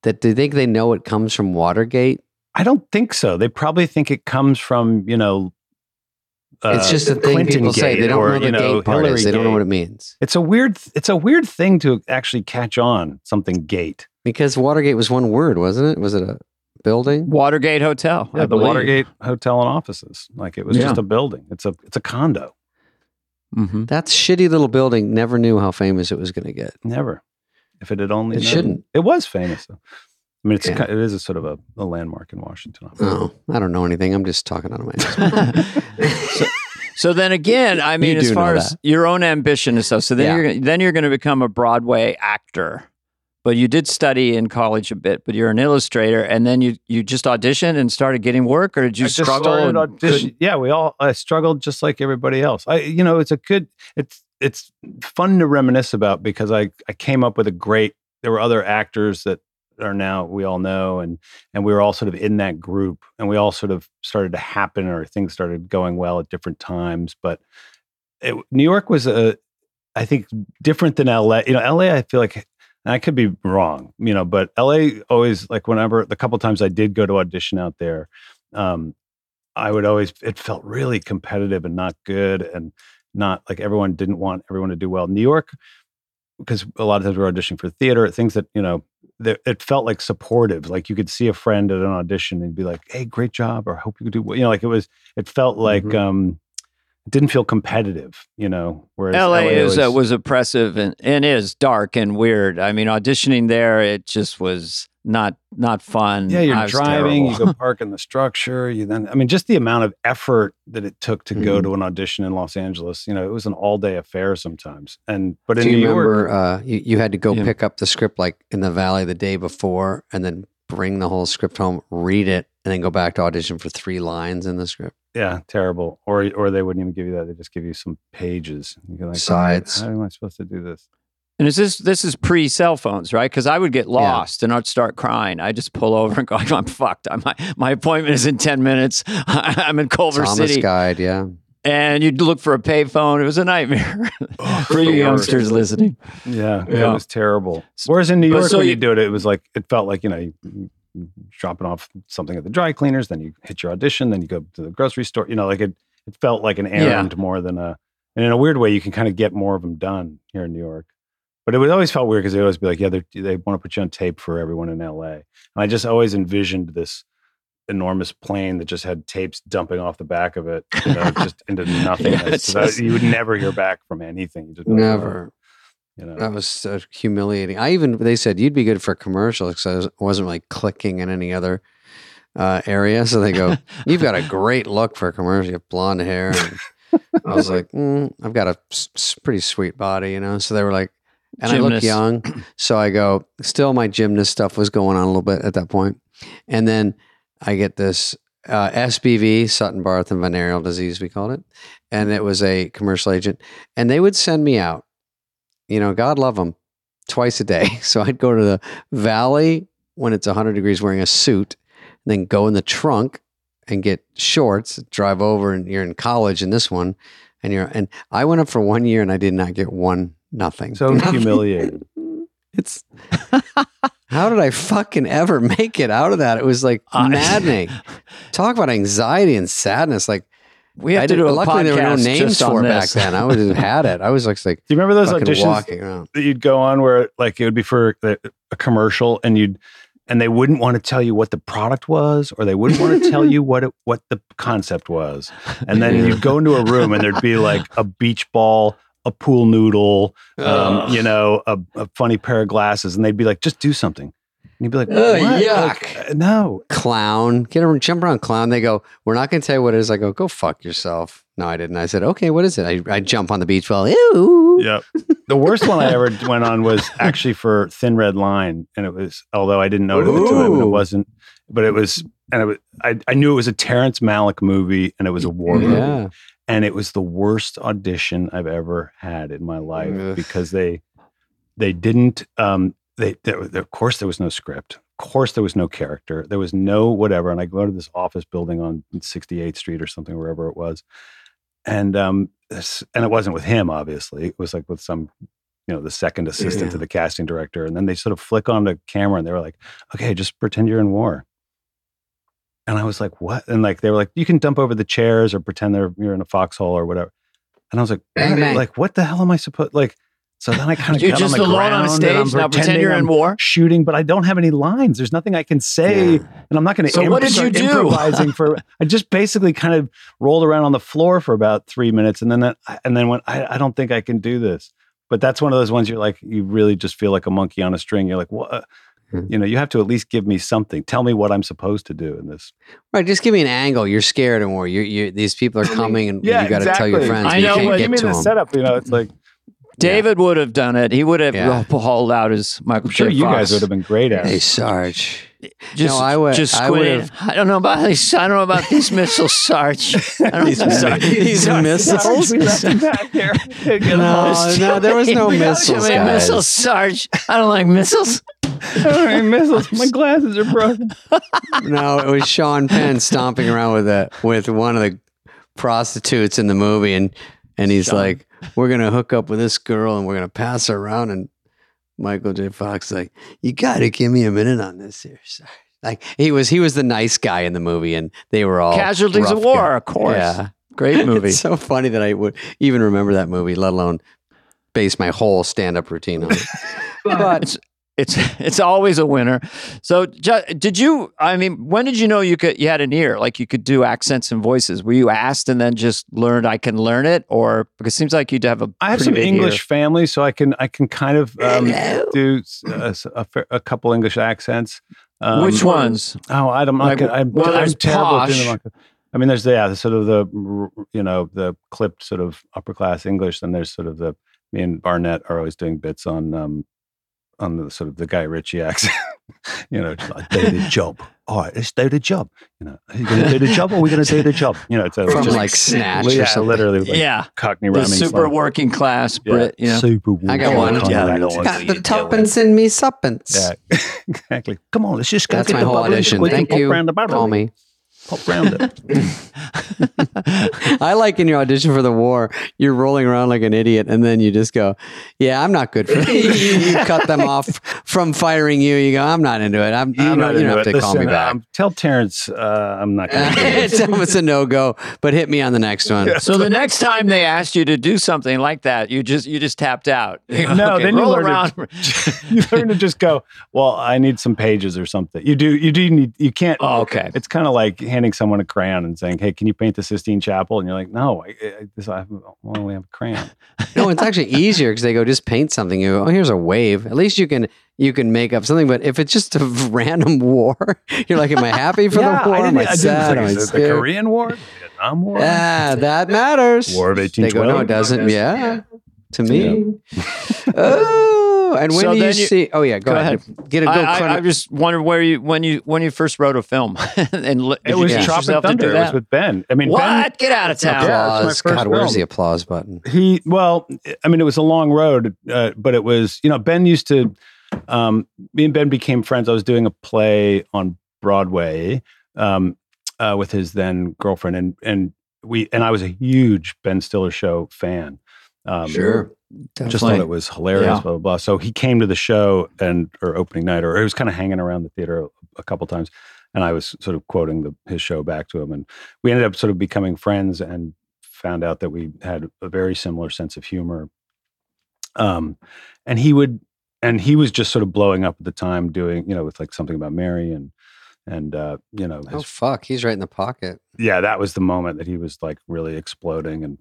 that do you think they know it comes from Watergate?
I don't think so. They probably think it comes from you know.
It's
uh,
just a thing
Clinton
people say. They don't
or,
know the
you know,
gate part
Hillary
is. They don't know what it means.
It's a weird. It's a weird thing to actually catch on. Something gate.
Because Watergate was one word, wasn't it? Was it a building?
Watergate Hotel. I
Yeah, the
believe.
Watergate Hotel and offices. Like it was
Yeah.
just a building. It's a it's a condo.
Mhm.
That shitty little building never knew how famous it was going to get.
Never. If it had only
It
known.
shouldn't.
It was famous though. I mean, it's
Yeah.
ki- it is a sort of a, a landmark in Washington.
Oh, I don't know anything. I'm just talking out of my ass.
so, so then again, I mean, as far as your own ambition and stuff, so then
Yeah.
you're gonna- then you're going to become a Broadway actor. But you did study in college a bit, but you're an illustrator, and then you you just auditioned and started getting work, or did you
I
struggle?
started audition-
couldn't-
Yeah, we all I struggled just like everybody else. I you know, it's a good it's it's fun to reminisce about because I I came up with a great there were other actors that are now we all know and and we were all sort of in that group and we all sort of started to happen or things started going well at different times but it, New York was a I think different than LA. You know, LA I feel like I could be wrong, you know, but LA always like whenever the couple times I did go to audition out there, um, I would always it felt really competitive and not good and not like everyone didn't want everyone to do well. New York, because a lot of times we're auditioning for theater, things that, you know, it felt like supportive. Like you could see a friend at an audition and be like, Hey, great job, or hope you do well. You know, like it was it felt like
Mhm.
um didn't feel competitive, you know. Whereas
LA, is uh, was oppressive and, and is dark and weird. I mean, auditioning there, it just was not not fun.
Yeah, you're driving, you go park in the structure, you then I mean just the amount of effort that it took to go
Mhm.
to an audition in Los Angeles, you know, it was an all-day affair sometimes. And but in
you
New
remember
York,
uh, you, you had to go
Yeah.
pick up the script like in the valley the day before and then bring the whole script home, read it, and then go back to audition for three lines in the script?
Yeah, terrible. Or or they wouldn't even give you that. They just give you some pages. You're like,
Sides.
How am I supposed to do this?
And is this this is pre cell phones, right? Because I would get lost and I'd start crying. I just pull over and go, "I'm fucked. I'm, my my appointment is in ten minutes. I'm in Culver
Thomas
City."
Guide, yeah.
And you'd look for a payphone. It was a nightmare oh, for you
the worst.
youngsters listening.
Yeah,
Yeah.
it was terrible. Whereas in New York,
so
when
you-
you do it, it was like it felt like you know, you, you dropping off something at the dry cleaners, then you hit your audition, then you go to the grocery store. You know, like it, it felt like an errand more than a. And in a weird way, you can kind of get more of them done here in New York. But it would always felt weird because they always be like, yeah, they they want to put you on tape for everyone in LA. And I just always envisioned this enormous plane that just had tapes dumping off the back of it, you know, just into nothingness.
it's
so that you would never hear back from anything. Just be like,
Never.
You know.
That was so humiliating. I even they said you'd be good for commercials because I was, wasn't really clicking in any other uh, area. So they go, "You've got a great look for a commercial. You have blonde hair." And I was like, mm, "I've got a s- pretty sweet body, you know." So they were like, and I look young, so I go. Still, my gymnast stuff was going on a little bit at that point, and then I get this uh, SBV, Sutton Barth and venereal disease, we called it, and it was a commercial agent, and they would send me out you know, God love them, twice a day. So I'd go to the valley when it's 100 degrees wearing a suit, and then go in the trunk and get shorts, drive over, and you're in college in this one. And you're, and I went up for one year and I did not get one, nothing.
So
Nothing.
humiliated.
It's, how did I fucking ever make it out of that? It was like maddening. Talk about anxiety and sadness. Like,
We have
I
to do a
luckily there were no
podcast
names
just
for
on
it back then. I would have had it. I was like, like
Do you remember those auditions
walking around.
that you'd go on where like it would be for a, a commercial and you'd and they wouldn't want to tell you what the product was or they wouldn't want to tell you what it, what the concept was. And then
Yeah.
you'd go into a room and there'd be like a beach ball, a pool noodle, um, you know, a, a funny pair of glasses and they'd be like just do something. And you'd be like,
Ugh,
what?
yuck.
Like, uh, no.
clown, get around, jump around, clown. They go, we're not going to tell you what it is. I go, go fuck yourself. No, I didn't. I said, okay, what is it? I, I jump on the beach ball. Ew.
Yeah. The worst one I ever went on was actually for Thin Red Line, and it was although I didn't know it at the time, and it wasn't, but it was, and it was, I, I knew it was a Terrence Malick movie, and it was a war movie, and it was the worst audition I've ever had in my life
Ugh.
because they they didn't um they there, there- of course there was no script of course there was no character there was no whatever and I go to this office building on 68th Street or something wherever it was and um this, and it wasn't with him obviously it was like with some you know the second assistant to the casting director and then they sort of flick on the camera and they were like okay just pretend you're in war and I was like, what? And like, they were like, you can dump over the chairs or pretend they're, you're in a foxhole or whatever. And I was like,
Bang,
what?
bang.
like, what the hell am I supposed like? So then I kind of
You're
got
just
on
alone
ground
on a
and
stage.
I'm
Now pretend you're in
I'm
war.
shooting, but I don't have any lines. There's nothing I can say,
Yeah.
and I'm not going to.
So what did you do?
Improvising for. I just basically kind of rolled around on the floor for about three minutes, and then that, and then went. I, I don't think I can do this. But that's one of those ones you're like, you really just feel like a monkey on a string. You're like, what?
Hmm.
You know, you have to at least give me something. Tell me what I'm supposed to do in this.
Right, just give me an angle. You're scared and more. You're, you these people are coming, and
Yeah,
you got to tell your friends.
I
but you
know
get
Give me
to
the
them.
setup. You know, it's like
David would have done it. He would have
Yeah.
hauled out his Michael
I'm sure
J.
you
Fox.
guys would have been great at. it. Hey.
Sarge.
Just,
No, I would-
Just
I would've-
I don't know about these. I don't know about these missiles, Sarge. I don't
These
know.
Sorry, these missiles.
We left him back here.
No, no, there was no missiles, guys.
missiles, Sarge. I don't like missiles.
All right, missiles. My glasses are broken.
No, it was Sean Penn stomping around with a with one of the prostitutes in the movie, and and he's
Sean.
like, "We're gonna hook up with this girl, and we're gonna pass her around." And Michael J. Fox is like, "You got to give me a minute on this here." Sarge." Like he was he was the nice guy in the movie, and they were all
Casualties of War,
guys.
of course.
Yeah,
Great movie.
It's so funny that I would even remember that movie, let alone base my whole stand up routine on it. but
it's it's it's always a winner. So, did you? I mean, when did you know you could you had an ear like you could do accents and voices? Were you asked and then just learned I can learn it, or because it seems like you'd have a
I have
pretty
some English
ear.
family, so I can I can kind of um, do s- a, s- a fair- a couple English accents. Um,
Which ones?
Oh, I don't.
Like,
Like, I'm,
well,
I'm terrible at doing them. I mean, there's the, yeah, the sort of the you know the clipped sort of upper class English. Then there's sort of the me and Barnett are always doing bits on um on the sort of the Guy Ritchie accent. you know, just like do the job. All right, let's do the job. You know, are you going to do the job or are we going to do the job? You know, so it's
from
just-
like Snatch or
yeah,
something.
literally like
yeah,
Cockney
the
rhyming.
super
slang.
working class
Yeah,
Brit. You know,
super.
I got
working
one.
kind
Yeah, I
accent.
don't want
Got the tuppence in me suppence.
Yeah, exactly. Come on, let's just go
That's
get
my
the
whole
bubbles
audition.
quick
Thank
pop
you.
the bottle.
Call me.
Pop round it.
I like in your audition for the war, you're rolling around like an idiot, and then you just go, "Yeah, I'm not good for that." you, you cut them off from firing you. You go, "I'm not into it. I'm, you
I'm
know,
not
you don't
into
have
it.
to call me back."
um, tell Terrence uh, I'm not going to.
Tell him it's a no go, but hit me on the next one.
so the next time they asked you to do something like that, you just you just tapped out. You go,
No,
okay,
then you
roll
learn
around.
to, you learn to just go. Well, I need some pages or something. You do. You do need. You can't.
Oh, okay.
It's kind of like handing someone a crayon and saying, "Hey, can you paint the Sistine Chapel?" And you're like, "No, I, I, this, I only have a crayon."
No, it's actually easier because they go just paint something. You go, oh, here's a wave. At least you can you can make up something. But if it's just a random war, you're like, am I happy for
Yeah,
the war?
I
Am
didn't,
I
I didn't
sad?
think
Am I
is it the? Korean War, Vietnam War.
Yeah, that matters.
War of eighteen twelve.
They go,
1812.
no, it doesn't. Yeah,
Yeah.
to me. oh, and when
So
do you
you-
see? Oh yeah, go,
Go
ahead. Get a go.
I, I,
chrono-
I just wondered where you when you when you first wrote a film and li-
It
you
was
teach
Tropic
yourself to
Thunder.
do
It was with Ben. I mean, Ben,
What? Get out of town.
Yeah, it was
applause.
my first
God, where's
film.
the applause button?
he well i mean it was a long road uh, but it was you know ben used to um me and ben became friends i was doing a play on broadway um uh, with his then girlfriend and and we and i was a huge ben stiller show fan um
Sure.
Just thought it was hilarious
Yeah.
blah blah blah so he came to the show and or opening night or he was kind of hanging around the theater a, a couple times and i was sort of quoting the, his show back to him and we ended up sort of becoming friends and found out that we had a very similar sense of humor um and he would and he was just sort of blowing up at the time doing you know with like something about mary and and uh you know
Oh fuck, he's right in the pocket.
yeah that was the moment that he was like really exploding and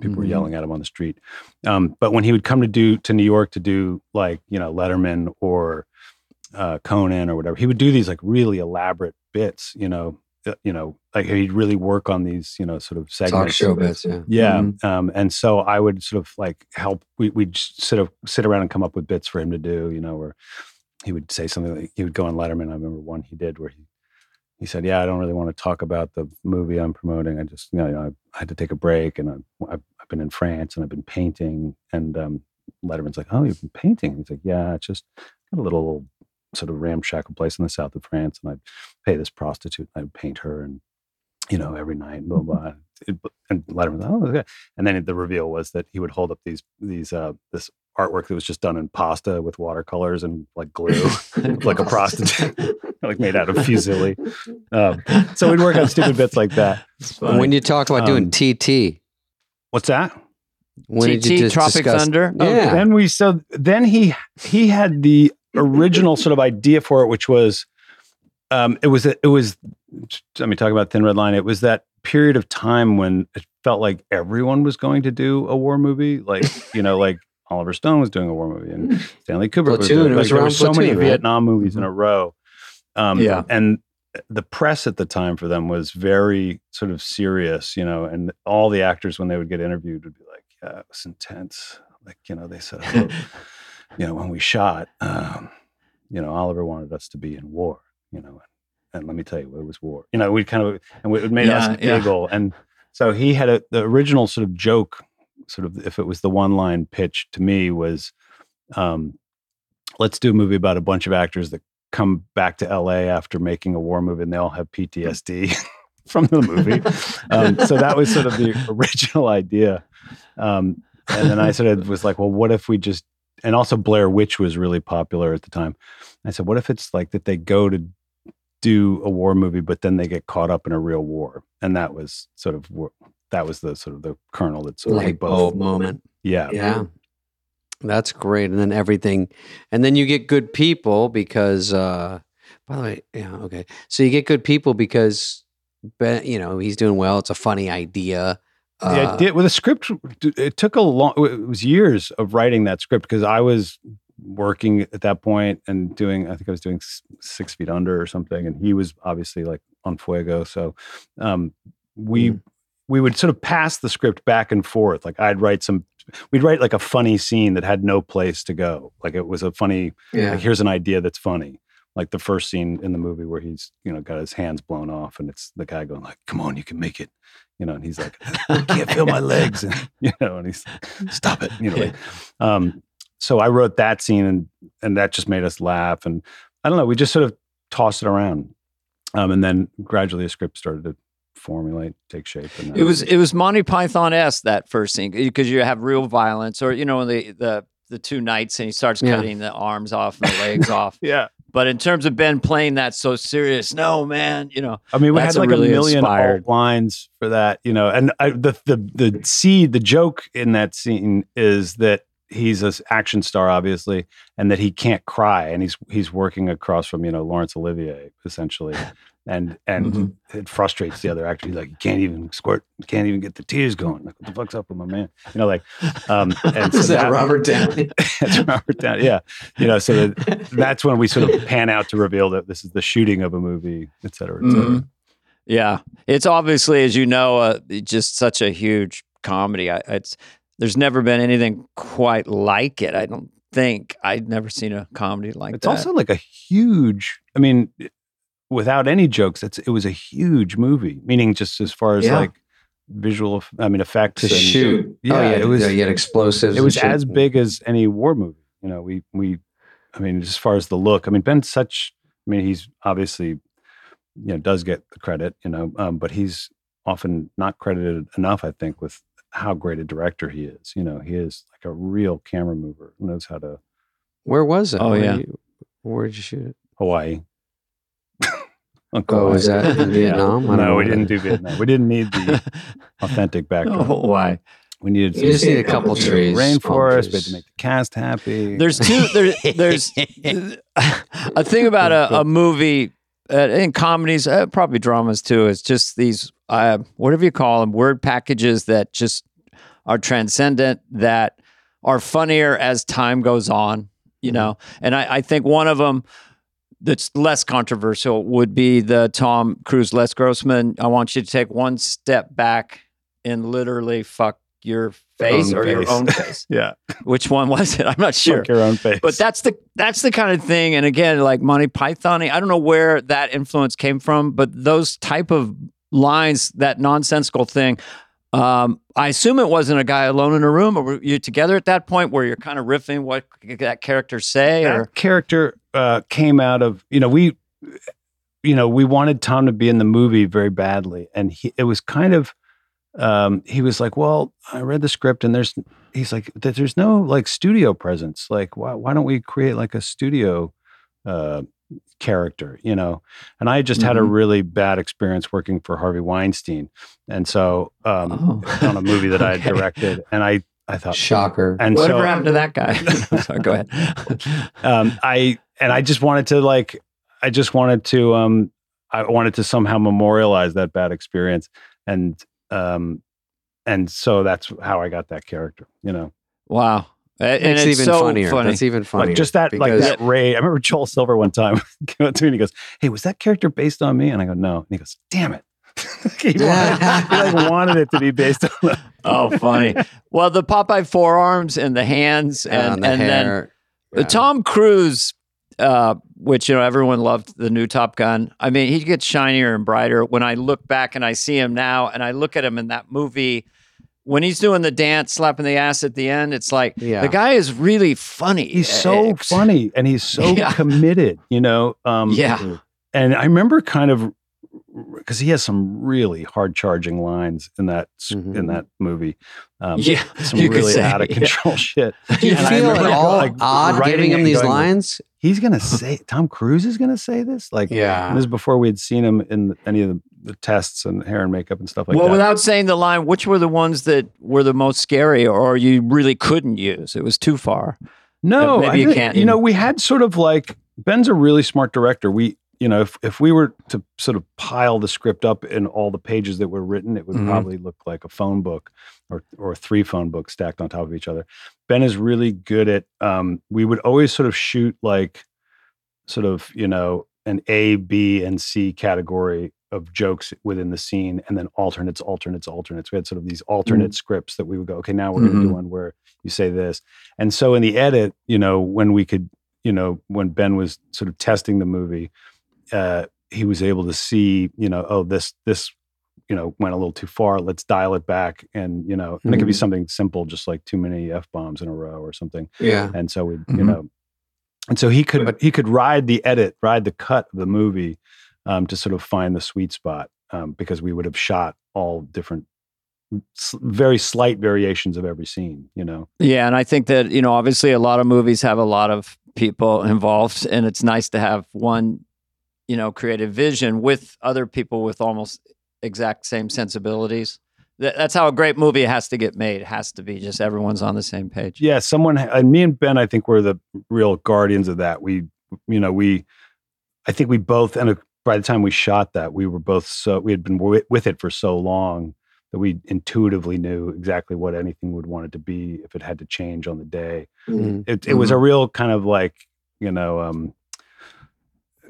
people were
Mhm.
yelling at him on the street. Um, but when he would come to do to New York to do like you know Letterman or uh, Conan or whatever, he would do these like really elaborate bits, you know, uh, you know, like he'd really work on these, you know, sort of segments.
Talk show bits. Yeah.
Yeah.
Mhm.
Um, and so I would sort of like help. We, we'd sort of sit around and come up with bits for him to do, you know, where he would say something like he would go on Letterman. I remember one he did where he, he said, yeah, I don't really want to talk about the movie I'm promoting. I just, you know, I, I had to take a break and I, I've, I've been in France and I've been painting. And um, Letterman's like, oh, you've been painting? He's like, yeah, it's just got a little sort of ramshackle place in the south of France. And I'd pay this prostitute and I'd paint her and, you know, every night, blah, blah. It- and Letterman's like, oh, okay. And then the reveal was that he would hold up these, these, uh, this artwork that was just done in pasta with watercolors and like glue, like a prostitute, like made out of fusilli. Um, so we'd work on stupid bits like that.
When you talk about doing
Um,
TT,
What's that?
when did you
TT
just
Tropic
discuss-
Thunder.
Oh,
Yeah.
Then we so then he he had the original sort of idea for it, which was um it was it was let me talk about Thin Red Line. It was that period of time when it felt like everyone was going to do a war movie, like you know, like Oliver Stone was doing a war movie and Stanley Kubrick was doing
it
like,
was
there were
around
so many
right?
Vietnam movies in a row. Um,
Yeah.
and the press at the time for them was very sort of serious, you know, and all the actors when they would get interviewed would be like, "Yeah, it was intense." Like, you know, they said, oh, you know, when we shot, um, you know, Oliver wanted us to be in war, you know, and let me tell you, it was war. You know, we kind of and it made us
Yeah, yeah.
giggle, and so he had a the original sort of joke, sort of if it was the one line pitch to me was, um, let's do a movie about a bunch of actors that come back to L.A. after making a war movie, and they all have PTSD from the movie. um, so that was sort of the original idea. Um, and then I sort of was like, well, what if we just, and also Blair Witch was really popular at the time. I said, what if it's like that they go to do a war movie, but then they get caught up in a real war? And that was sort of, that was the sort of the kernel that sort of
like
both.
both moment.
Yeah.
Yeah. That's great. And then everything, and then you get good people because, uh, by the way, yeah, okay. So you get good people because, you know, he's doing well. It's a funny idea.
the
Uh,
idea with a script it took a long it was years of writing that script because i was working at that point and doing i think i was doing six feet under or something and he was obviously like on fuego so um we we would sort of pass the script back and forth. Like i'd write some we'd write like a funny scene that had no place to go. Like it was a funny
yeah.
like here's an idea that's funny. Like the first scene in the movie where he's you know got his hands blown off and it's the guy going like come on you can make it you know and he's like i can't feel my legs and you know and he's like, stop it you know like, um so i wrote that scene and and that just made us laugh and i don't know we just sort of tossed it around um and then gradually a script started to formulate take shape and
It was it was Monty Python s that first scene because you have real violence, or you know the the the two knights and he starts
Yeah.
cutting the arms off and the legs off.
yeah
But in terms of Ben playing that so serious, no man, you know
I mean, we
That's
had like
really
a million
inspired.
alt lines for that, you know. And I, the the the seed, the joke in that scene is that he's an action star, obviously, and that he can't cry, and he's he's working across from you know Laurence Olivier essentially, and and
Mhm.
it frustrates the other actor. He's like, you can't even squirt, can't even get the tears going. Like, what the fuck's up with my man? You know, like, um, and so
Is that
that-
Robert Downey?
that's Robert Downey. Yeah, you know, so that, that's when we sort of pan out to reveal that this is the shooting of a movie, et cetera, et cetera.
Mhm. Yeah, it's obviously, as you know, uh, just such a huge comedy. I, it's there's never been anything quite like it. I don't think I'd never seen a comedy like
it's
that.
also like a huge i mean without any jokes it's it was a huge movie meaning just as far as
Yeah.
like visual i mean effects
to
and-
shoot.
yeah,
oh, yeah,
it was-
You had explosives.
it was
shit.
as big as any war movie you know we we i mean as far as the look i mean ben's such i mean he's obviously you know does get the credit you know um, but he's often not credited enough i think with how great a director he is you know he is like a real camera mover knows how to
Where was it?
Oh,
Where
yeah.
you- where did you shoot it?
hawaii Uncle
Oh, was that in Vietnam? I
No, we didn't
that
do. Vietnam. We didn't need the authentic backdrop.
Oh, why?
We needed
You just need a couple trees,
rainforest. We had
trees.
to make the cast happy.
There's two. There, there's a thing about a, a movie uh, in comedies, uh, probably dramas too. Is just these uh, whatever you call them, word packages that just are transcendent, that are funnier as time goes on. You know, and I, I think one of them that's less controversial would be the Tom Cruise Les Grossman. I want you to take one step back and literally fuck your face
own
or your own face.
Yeah,
Which one was it? I'm not sure.
Fuck your own face.
But that's the that's the kind of thing. And again, like Monty Python, I don't know where that influence came from, but those type of lines, that nonsensical thing. Um, I assume it wasn't a guy alone in a room, or were you together at that point where you're kind of riffing what that character say?
that
Or
character uh, came out of you know we you know we wanted tom to be in the movie very badly and he it was kind of um he was like well i read the script and there's he's like "Th- there's no like studio presence like why, why don't we create like a studio uh character you know and i just had a
Mhm.
really bad experience working for harvey weinstein and so um
Oh.
on a movie that i had directed and i i thought
Shocker.
and
whatever
so
happened to that guy? Sorry, go ahead.
um, I and I just wanted to like, I just wanted to, um, I wanted to somehow memorialize that bad experience, and um, and so that's how I got that character. You know,
wow. And
It's
it's
even
so
funnier.
funny.
That's even funnier.
like just that, like that Ray. I remember Joel Silver one time came up to me and he goes, "Hey, was that character based on me?" And I go, "No." And he goes, "Damn it." he, wanted, he like wanted it to be based on. that.
oh, funny. Well, the Popeye forearms and the hands and,
and the
and then. The
Yeah.
Tom Cruise, uh, which you know everyone loved the new Top Gun. I mean, he gets shinier and brighter. When I look back and I see him now, and I look at him in that movie when he's doing the dance, slapping the ass at the end. It's like
Yeah.
the guy is really funny.
He's so
Ex-
funny and he's so
Yeah.
committed. You know. Um,
Yeah.
and I remember kind of because he has some really hard charging lines in that s
Mhm.
in that movie. Um,
Yeah,
some really
say,
out of
yeah.
control shit.
Do you
And
feel at all
like,
odd giving him these
going,
lines?
He's gonna say Tom Cruise is gonna say this. Like,
Yeah.
this is before we had seen him in any of the, the tests and hair and makeup and stuff like
well,
that.
Well, without saying the line, which were the ones that were the most scary, or you really couldn't use? It was too far.
No,
maybe
I
you can't
You know, we had sort of like Ben's a really smart director. We, you know, if if we were to sort of pile the script up in all the pages that were written, it would
Mhm.
probably look like a phone book or or three phone books stacked on top of each other. Ben is really good at. Um, we would always sort of shoot like, sort of you know, an A, B, and C category of jokes within the scene, and then alternates, alternates, alternates. We had sort of these alternate scripts that we would go, okay, now we're going to do one where you say this. And so in the edit, you know, when we could, you know, when Ben was sort of testing the movie, uh, he was able to see, you know, oh, this, this, you know, went a little too far. Let's dial it back. And, you know, and it could be
Mhm.
something simple, just like too many F bombs in a row or something.
Yeah.
And so we, you
Mhm.
know, and so he could,
But-
he could ride the edit, ride the cut of the movie um, to sort of find the sweet spot um, because we would have shot all different, very slight variations of every scene, you know.
Yeah, and I think that you know, obviously, a lot of movies have a lot of people involved, and it's nice to have one, you know, creative vision with other people with almost exact same sensibilities. That, that's how a great movie has to get made. It has to be just everyone's on the same page.
yeah someone and me and ben i think we're the real guardians of that we you know we i think we both and by the time we shot that we were both so we had been wi- with it for so long that we intuitively knew exactly what anything would want it to be if it had to change on the day.
Mhm.
it, it was a real kind of like you know um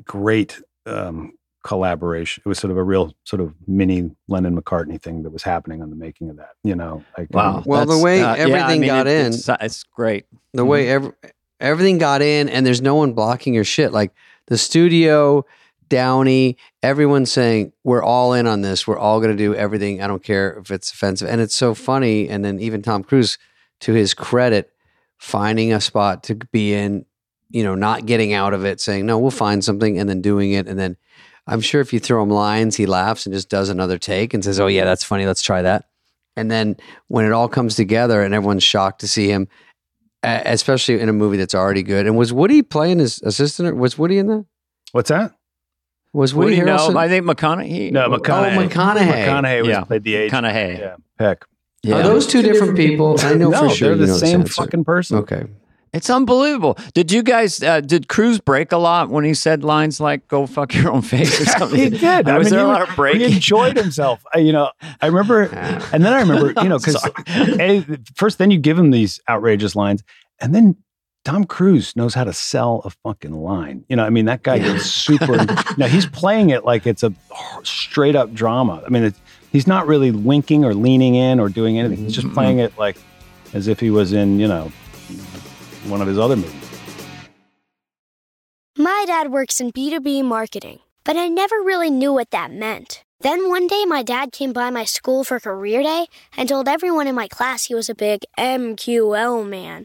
great um collaboration. It was sort of a real sort of mini lennon mccartney thing that was happening on the making of that you know like um,
Well, the
that's-
way
yeah, I
everything
mean,
got
it-
in-
it's, it's great.
the way ev- everything got in and there's no one blocking your shit. Like the studio downey everyone's saying we're all in on this we're all going to do everything i don't care if it's offensive and it's so funny and then even tom cruise to his credit finding a spot to be in you know not getting out of it saying no we'll find something and then doing it and then i'm sure if you throw him lines he laughs and just does another take and says oh yeah that's funny let's try that and then when it all comes together and everyone's shocked to see him especially in a movie that's already good. And was Woody playing his assistant? Or was Woody in that?
what's that
Was Woody,
Woody, no, I think McConaughey.
No, McConaughey.
Oh,
McConaughey.
McConaughey.
McConaughey was
Yeah.
played the age.
McConaughey.
Yeah, Peck.
Yeah.
Are those two different people? I know
no,
for sure.
they're the same
answer.
fucking person.
Okay.
It's unbelievable. Did you guys? Uh, did Cruise break a lot when he said lines like "Go fuck your own face" or something?
he did.
Was
I mean,
there a lot of breaking?
He enjoyed himself. I, you know, I remember, and then I remember, you know, because first, then you give him these outrageous lines, and then Tom Cruise knows how to sell a fucking line. You know, I mean, that guy is super. now he's playing it like it's a straight up drama. I mean, it, he's not really winking or leaning in or doing anything. He's just mm-hmm. playing it like as if he was in, you know, one of his other movies.
My dad works in B2B marketing, but I never really knew what that meant. Then one day, my dad came by my school for career day and told everyone in my class he was a big MQL man.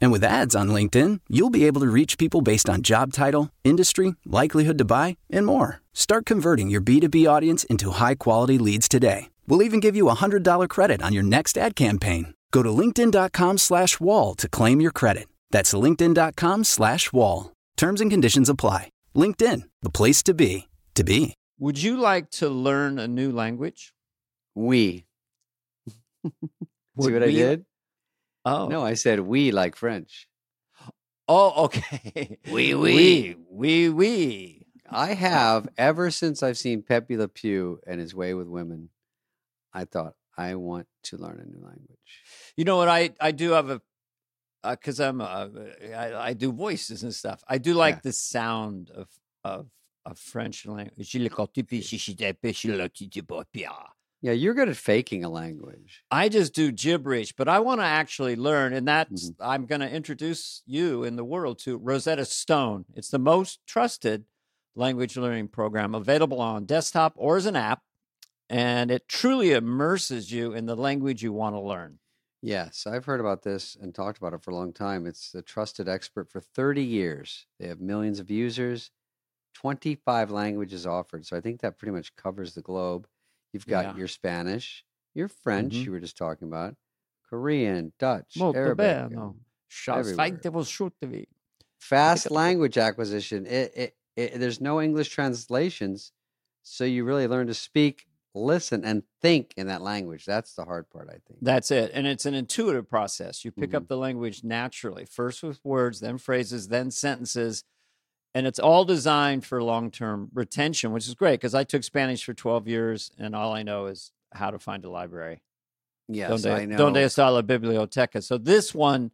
And with ads on LinkedIn, you'll be able to reach people based on job title, industry, likelihood to buy, and more. Start converting your B2B audience into high quality leads today. We'll even give you a $100 credit on your next ad campaign. Go to linkedin.com slash wall to claim your credit. That's linkedin.com slash wall. Terms and conditions apply. LinkedIn, the place to be, to be.
Would you like to learn a new language?
We. See
Would
what I did?
Oh.
No, I said we like French.
Oh, okay.
We,
we. We, we,
I have ever since I've seen Pepe Le Pew and his way with women. I thought I want to learn a new language.
You know what? I, I do have a, because I'm, uh, I, I do voices and stuff. I do like
Yeah.
the sound of, of, of French language.
Yeah, you're good at faking a language.
I just do gibberish, but I want to actually learn, and that's
Mm-hmm.
I'm going to introduce you in the world to Rosetta Stone. It's the most trusted language learning program available on desktop or as an app, and it truly immerses you in the language you want to learn.
Yes, I've heard about this and talked about it for a long time. It's a trusted expert for 30 years. They have millions of users, 25 languages offered. So I think that pretty much covers the globe. You've got
Yeah.
your Spanish, your French,
Mhm.
you were just talking about, Korean, Dutch,
Molto
Arabic,
bene.
everywhere.
will shoot the
fast language acquisition. It, it, it, there's no English translations. So you really learn to speak, listen, and think in that language. That's the hard part, I think.
That's it. And it's an intuitive process. You pick
Mhm.
up the language naturally, first with words, then phrases, then sentences. And it's all designed for long term retention, which is great because I took Spanish for 12 years and all I know is how to find a library.
Yes,
donde,
I know.
donde está la biblioteca? So this one,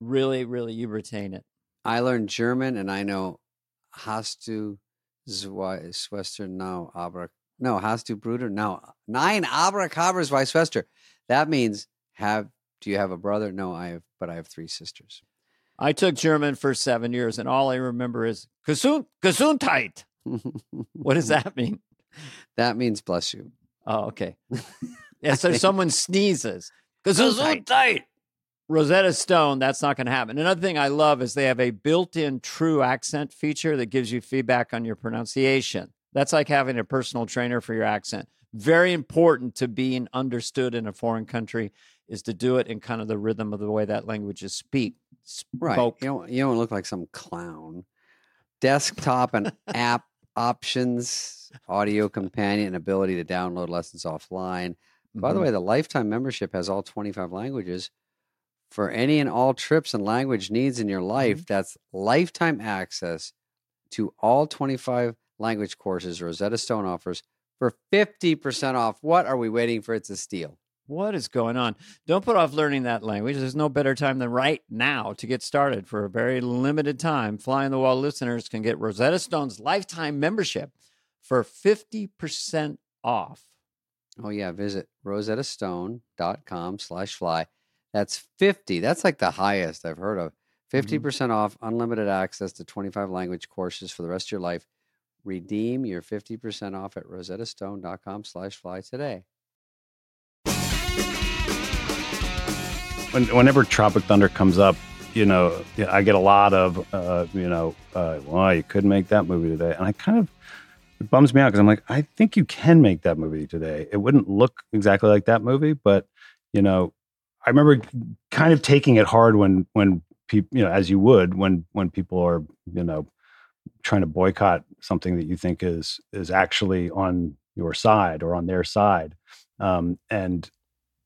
really, really, you retain it.
I learned German and I know hast du zwei Schwestern now aber no hast du Bruder no nine abracabras Schwester. That means have do you have a brother? No, I have but I have three sisters.
I took German for seven years and all I remember is Gesund, Gesundheit. What does that mean?
that means bless you.
Oh, okay. Yeah, so someone sneezes. Gesundheit. Rosetta Stone, that's not going to happen. Another thing I love is they have a built in TruAccent feature that gives you feedback on your pronunciation. That's like having a personal trainer for your accent. Very important to being understood in a foreign country is to do it in kind of the rhythm of the way that language is speak.
Right. You don't you don't look like some clown. Desktop and app options, audio companion, and ability to download lessons offline. By the
Mhm.
way, the lifetime membership has all 25 languages. For any and all trips and language needs in your life, that's lifetime access to all 25 language courses Rosetta Stone offers for 50% off. What are we waiting for? It's a steal.
What is going on? Don't put off learning that language. There's no better time than right now to get started. For a very limited time, Fly on the Wall listeners can get Rosetta Stone's lifetime membership for 50% off.
Oh yeah, visit rosettastone.com slash fly. That's 50. That's like the highest I've heard of. Mm-hmm. 50% off, unlimited access to 25 language courses for the rest of your life. Redeem your 50% off at rosettastone.com slash fly today.
When, whenever Tropic Thunder comes up, you know, I get a lot of, uh, you know, uh, well, you couldn't make that movie today, and I kind of it bums me out because I'm like, I think you can make that movie today. It wouldn't look exactly like that movie, but you know, I remember kind of taking it hard when when people, you know, as you would when when people are, you know, trying to boycott something that you think is is actually on your side or on their side. Um, and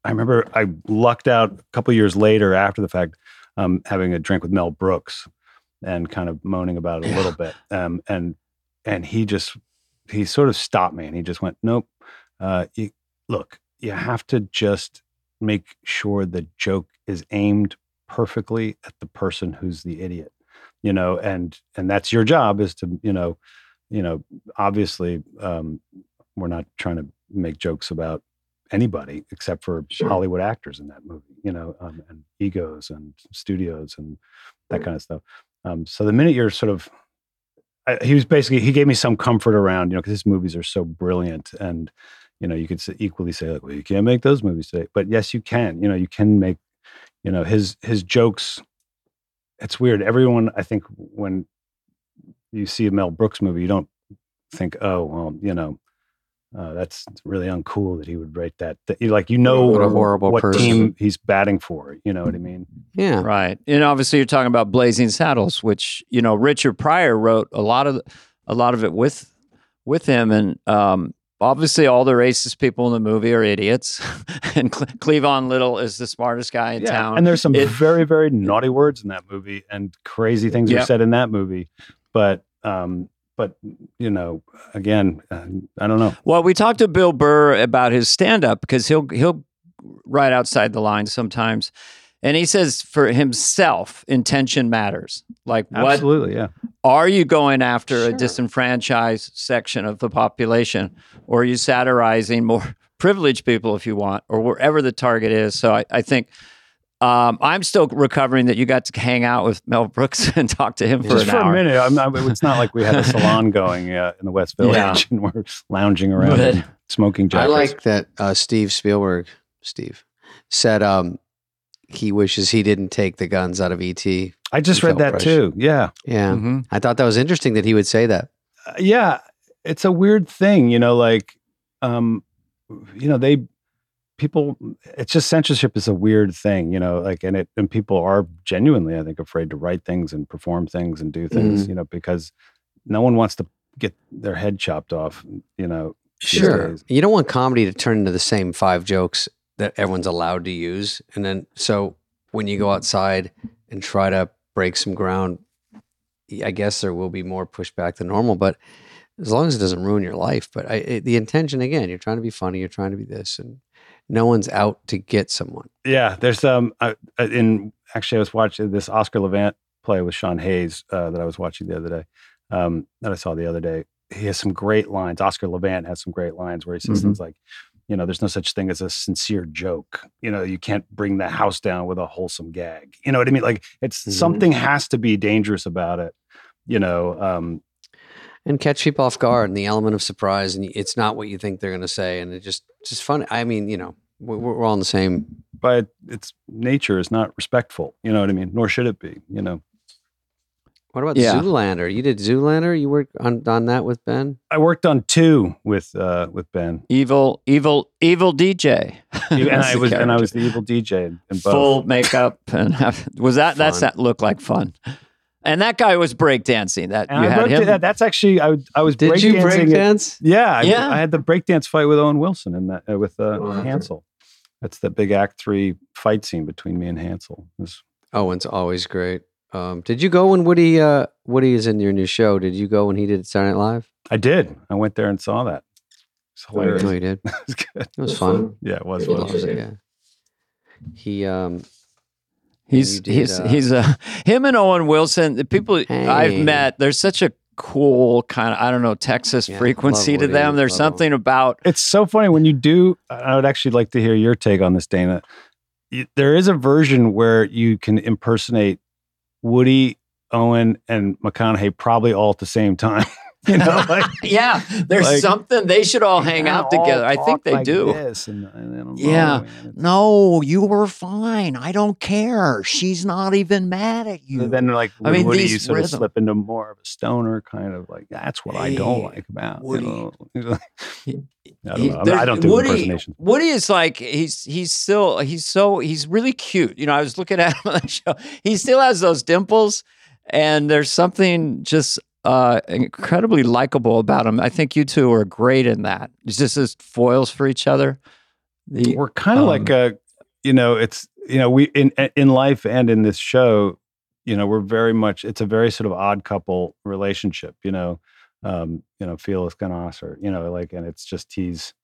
I remember I lucked out a couple years later after the fact, um, having a drink with Mel Brooks and kind of moaning about it a little bit. Um, and and he just he sort of stopped me and he just went, "Nope, uh, you, look, you have to just make sure the joke is aimed perfectly at the person who's the idiot, you know, and and that's your job is to you know, you know, obviously um, we're not trying to make jokes about anybody except for
Sure.
Hollywood actors in that movie, you know, um, and egos and studios and that kind of stuff. Um, so the minute you're sort of, I, he was basically he gave me some comfort around, you know, because his movies are so brilliant, and you know, you could equally say like, well, you can't make those movies today, but yes, you can. You know, you can make, you know, his his jokes. It's weird. Everyone, I think, when you see a Mel Brooks movie, you don't think, oh, well, you know, uh, that's really uncool that he would write that. that like, you know,
What a horrible
what
person.
team he's batting for. You know what I mean?
Yeah.
Right. And obviously you're talking about Blazing Saddles, which, you know, Richard Pryor wrote a lot of a lot of it with with him and um obviously all the racist people in the movie are idiots and Cle- Cleavon Little is the smartest guy in town.
And there's some
It-
very, very naughty words in that movie and crazy things are said in that movie. But, um, but you know, again, uh, I don't know.
Well, we talked to Bill Burr about his stand up because he'll he'll write outside the lines sometimes. And he says for himself, intention matters. Like what
Absolutely, yeah.
Are you going after a disenfranchised section of the population, or are you satirizing more privileged people if you want, or wherever the target is? So I, I think um, I'm still recovering that you got to hang out with Mel Brooks and talk to him for
Just
an
for
hour.
a minute. I'm not, it's not like we had a salon going uh, in the West Village
Yeah.
and we're lounging around
But-
and smoking
I like that uh, Steve Spielberg, Steve, said um, he wishes he didn't take the guns out of ET.
I just read that
pressure.
too. Yeah.
Yeah.
Mhm.
I thought that was interesting that he would say that.
Uh, yeah. It's a weird thing, you know, like, um, you know, they, people, it's just censorship is a weird thing, you know, like, and it, and people are genuinely, I think, afraid to write things and perform things and do things, mm-hmm. you know, because no one wants to get their head chopped off, you know.
Sure. You don't want comedy to turn into the same five jokes that everyone's allowed to use. And then, so when you go mm-hmm. outside and try to break some ground, I guess there will be more pushback than normal, but as long as it doesn't ruin your life. But I, it, the intention, again, you're trying to be funny, you're trying to be this, and no one's out to get someone.
Yeah, there's um I, in actually I was watching this Oscar Levant play with Sean Hayes uh, that I was watching the other day. Um, that I saw the other day. He has some great lines. Oscar Levant has some great lines where he says
Mhm.
things like, you know, there's no such thing as a sincere joke. You know, you can't bring the house down with a wholesome gag. You know what I mean? Like it's
Mhm.
something has to be dangerous about it. You know, um,
and catch people off guard and the element of surprise and it's not what you think they're going to say and it just just fun i mean you know we're, we're all in the same
but its nature is not respectful. You know what I mean? Nor should it be. You know.
what about
Yeah.
zoolander you did zoolander you worked on, on that with ben
I worked on two with uh, with Ben.
Evil, evil, evil DJ.
and I
the
was and I was the evil DJ in, in both.
full makeup and was that that's that looked like fun. And that guy was breakdancing. That
And
you
I
had
broke
him.
that. That's actually I, I was
did you break
it-
dance
Yeah, I,
Yeah.
I had the breakdance fight with Owen Wilson and that uh, with uh,
Oh, okay.
Hansel. That's the big Act Three fight scene between me and Hansel. It was-
owen's always great um, did you go when woody uh, woody is in your new show did you go when he did saturday night live
I did. I went there and saw that. It's hilarious.
no you did
it was good.
it was fun
Yeah, it was
he
fun.
loves it yeah he um
He's
you did,
he's
uh,
he's uh, him and Owen Wilson. The people I've
Hey.
met, there's such a cool kind of I don't know Texas
Yeah,
frequency to them. There's
love him.
something about
It's so funny when you do. I would actually like to hear your take on this, Dana. There is a version where you can impersonate Woody, Owen, and McConaughey probably all at the same time. you know, like
yeah. There's
Like,
something they should all hang out together. I think they
like
do.
this and- and know,
Yeah. No, you were fine. I don't care. She's not even mad at you.
And then like
I mean,
Woody, you sort
rhythm-
of slip into more of a stoner kind of like that's what I don't like about
Woody.
You know? I don't know. I don't do
Woody,
impersonations.
Woody is like he's he's still he's so he's really cute. You know, I was looking at him on the show. He still has those dimples, and there's something just uh, incredibly likable about him. I think you two are great in that. It's just as foils for each other. The,
we're kind of
um,
like a you know it's you know we in in life and in this show you know we're very much it's a very sort of odd couple relationship you know um you know felix ganas or you know like and it's just he's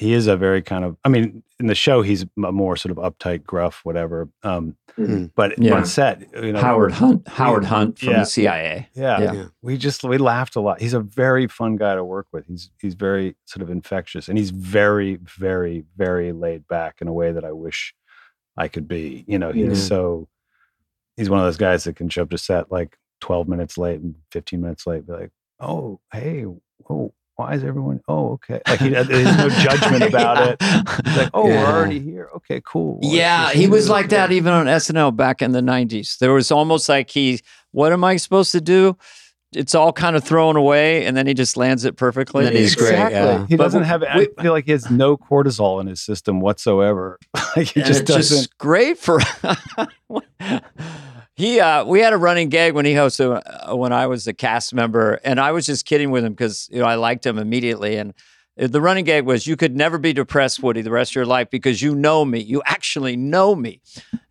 he is a very kind of i mean in the show he's a more sort of uptight gruff whatever um
Mhm.
but
Yeah.
on set you know
Howard Hunt, Howard Hunt from
Yeah.
the CIA.
yeah,
Yeah.
Yeah.
we just we laughed a lot he's a very fun guy to work with he's he's very sort of infectious and he's very very very laid back in a way that i wish i could be you know he's
Yeah.
so he's one of those guys that can show up to set like 12 minutes late and 15 minutes late be like oh hey oh why is everyone oh okay like he, uh, there's no judgment about it he's like oh
Yeah.
we're already here okay cool Let's
Yeah, he was
this."
like that even on SNL back in the 90s. There was almost like he, what am I supposed to do? It's all kind of thrown away, and then he just lands it perfectly.
And then he's great,
exactly
yeah.
he
But
doesn't have i feel like he has no cortisol in his system whatsoever like he
And
just
it's
doesn't
just great for. he, uh, we had a running gag when he hosted uh, when I was a cast member, and I was just kidding with him because you know I liked him immediately, and uh, the running gag was you could never be depressed, Woody, the rest of your life because you know me, you actually know me,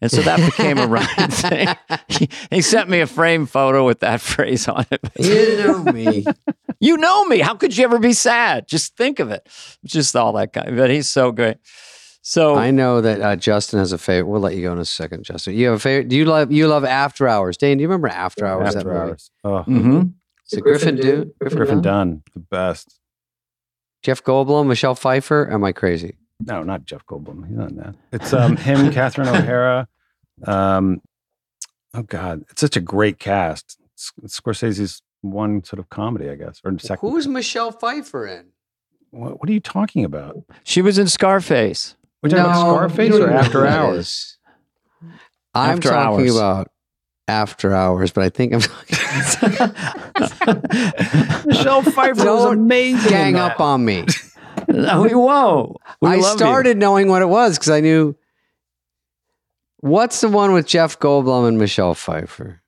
and so that became a running thing. He, he sent me a frame photo with that phrase on it.
You know me.
You know me. How could you ever be sad? Just think of it. Just all that kind. But he's so great. So
I know that uh, Justin has a favorite. We'll let you go in a second, Justin. You have a favorite. Do you love you love After Hours? Dane, do you remember After Hours?
after
movie?
hours oh
Mhm.
Is it Griffin Dunne?
griffin
Dunne?
dunn the best
Jeff Goldblum, Michelle Pfeiffer. Am I crazy?
No, not Jeff Goldblum. He's not in that. It's um him, Catherine O'Hara. Um, oh God, it's such a great cast. S- Scorsese's one sort of comedy, I guess, or second.
Who's Michelle Pfeiffer in?
What, what are you talking about?
she was in Scarface.
We're talking about Scarface
you don't
or After Hours?
is. I'm
After
talking
Hours.
about After Hours, but I think I'm
Michelle Pfeiffer was
Don't
amazing.
gang up on me.
no, we won't. We
I
love you.
started knowing what it was because I knew. What's the one with Jeff Goldblum and Michelle Pfeiffer,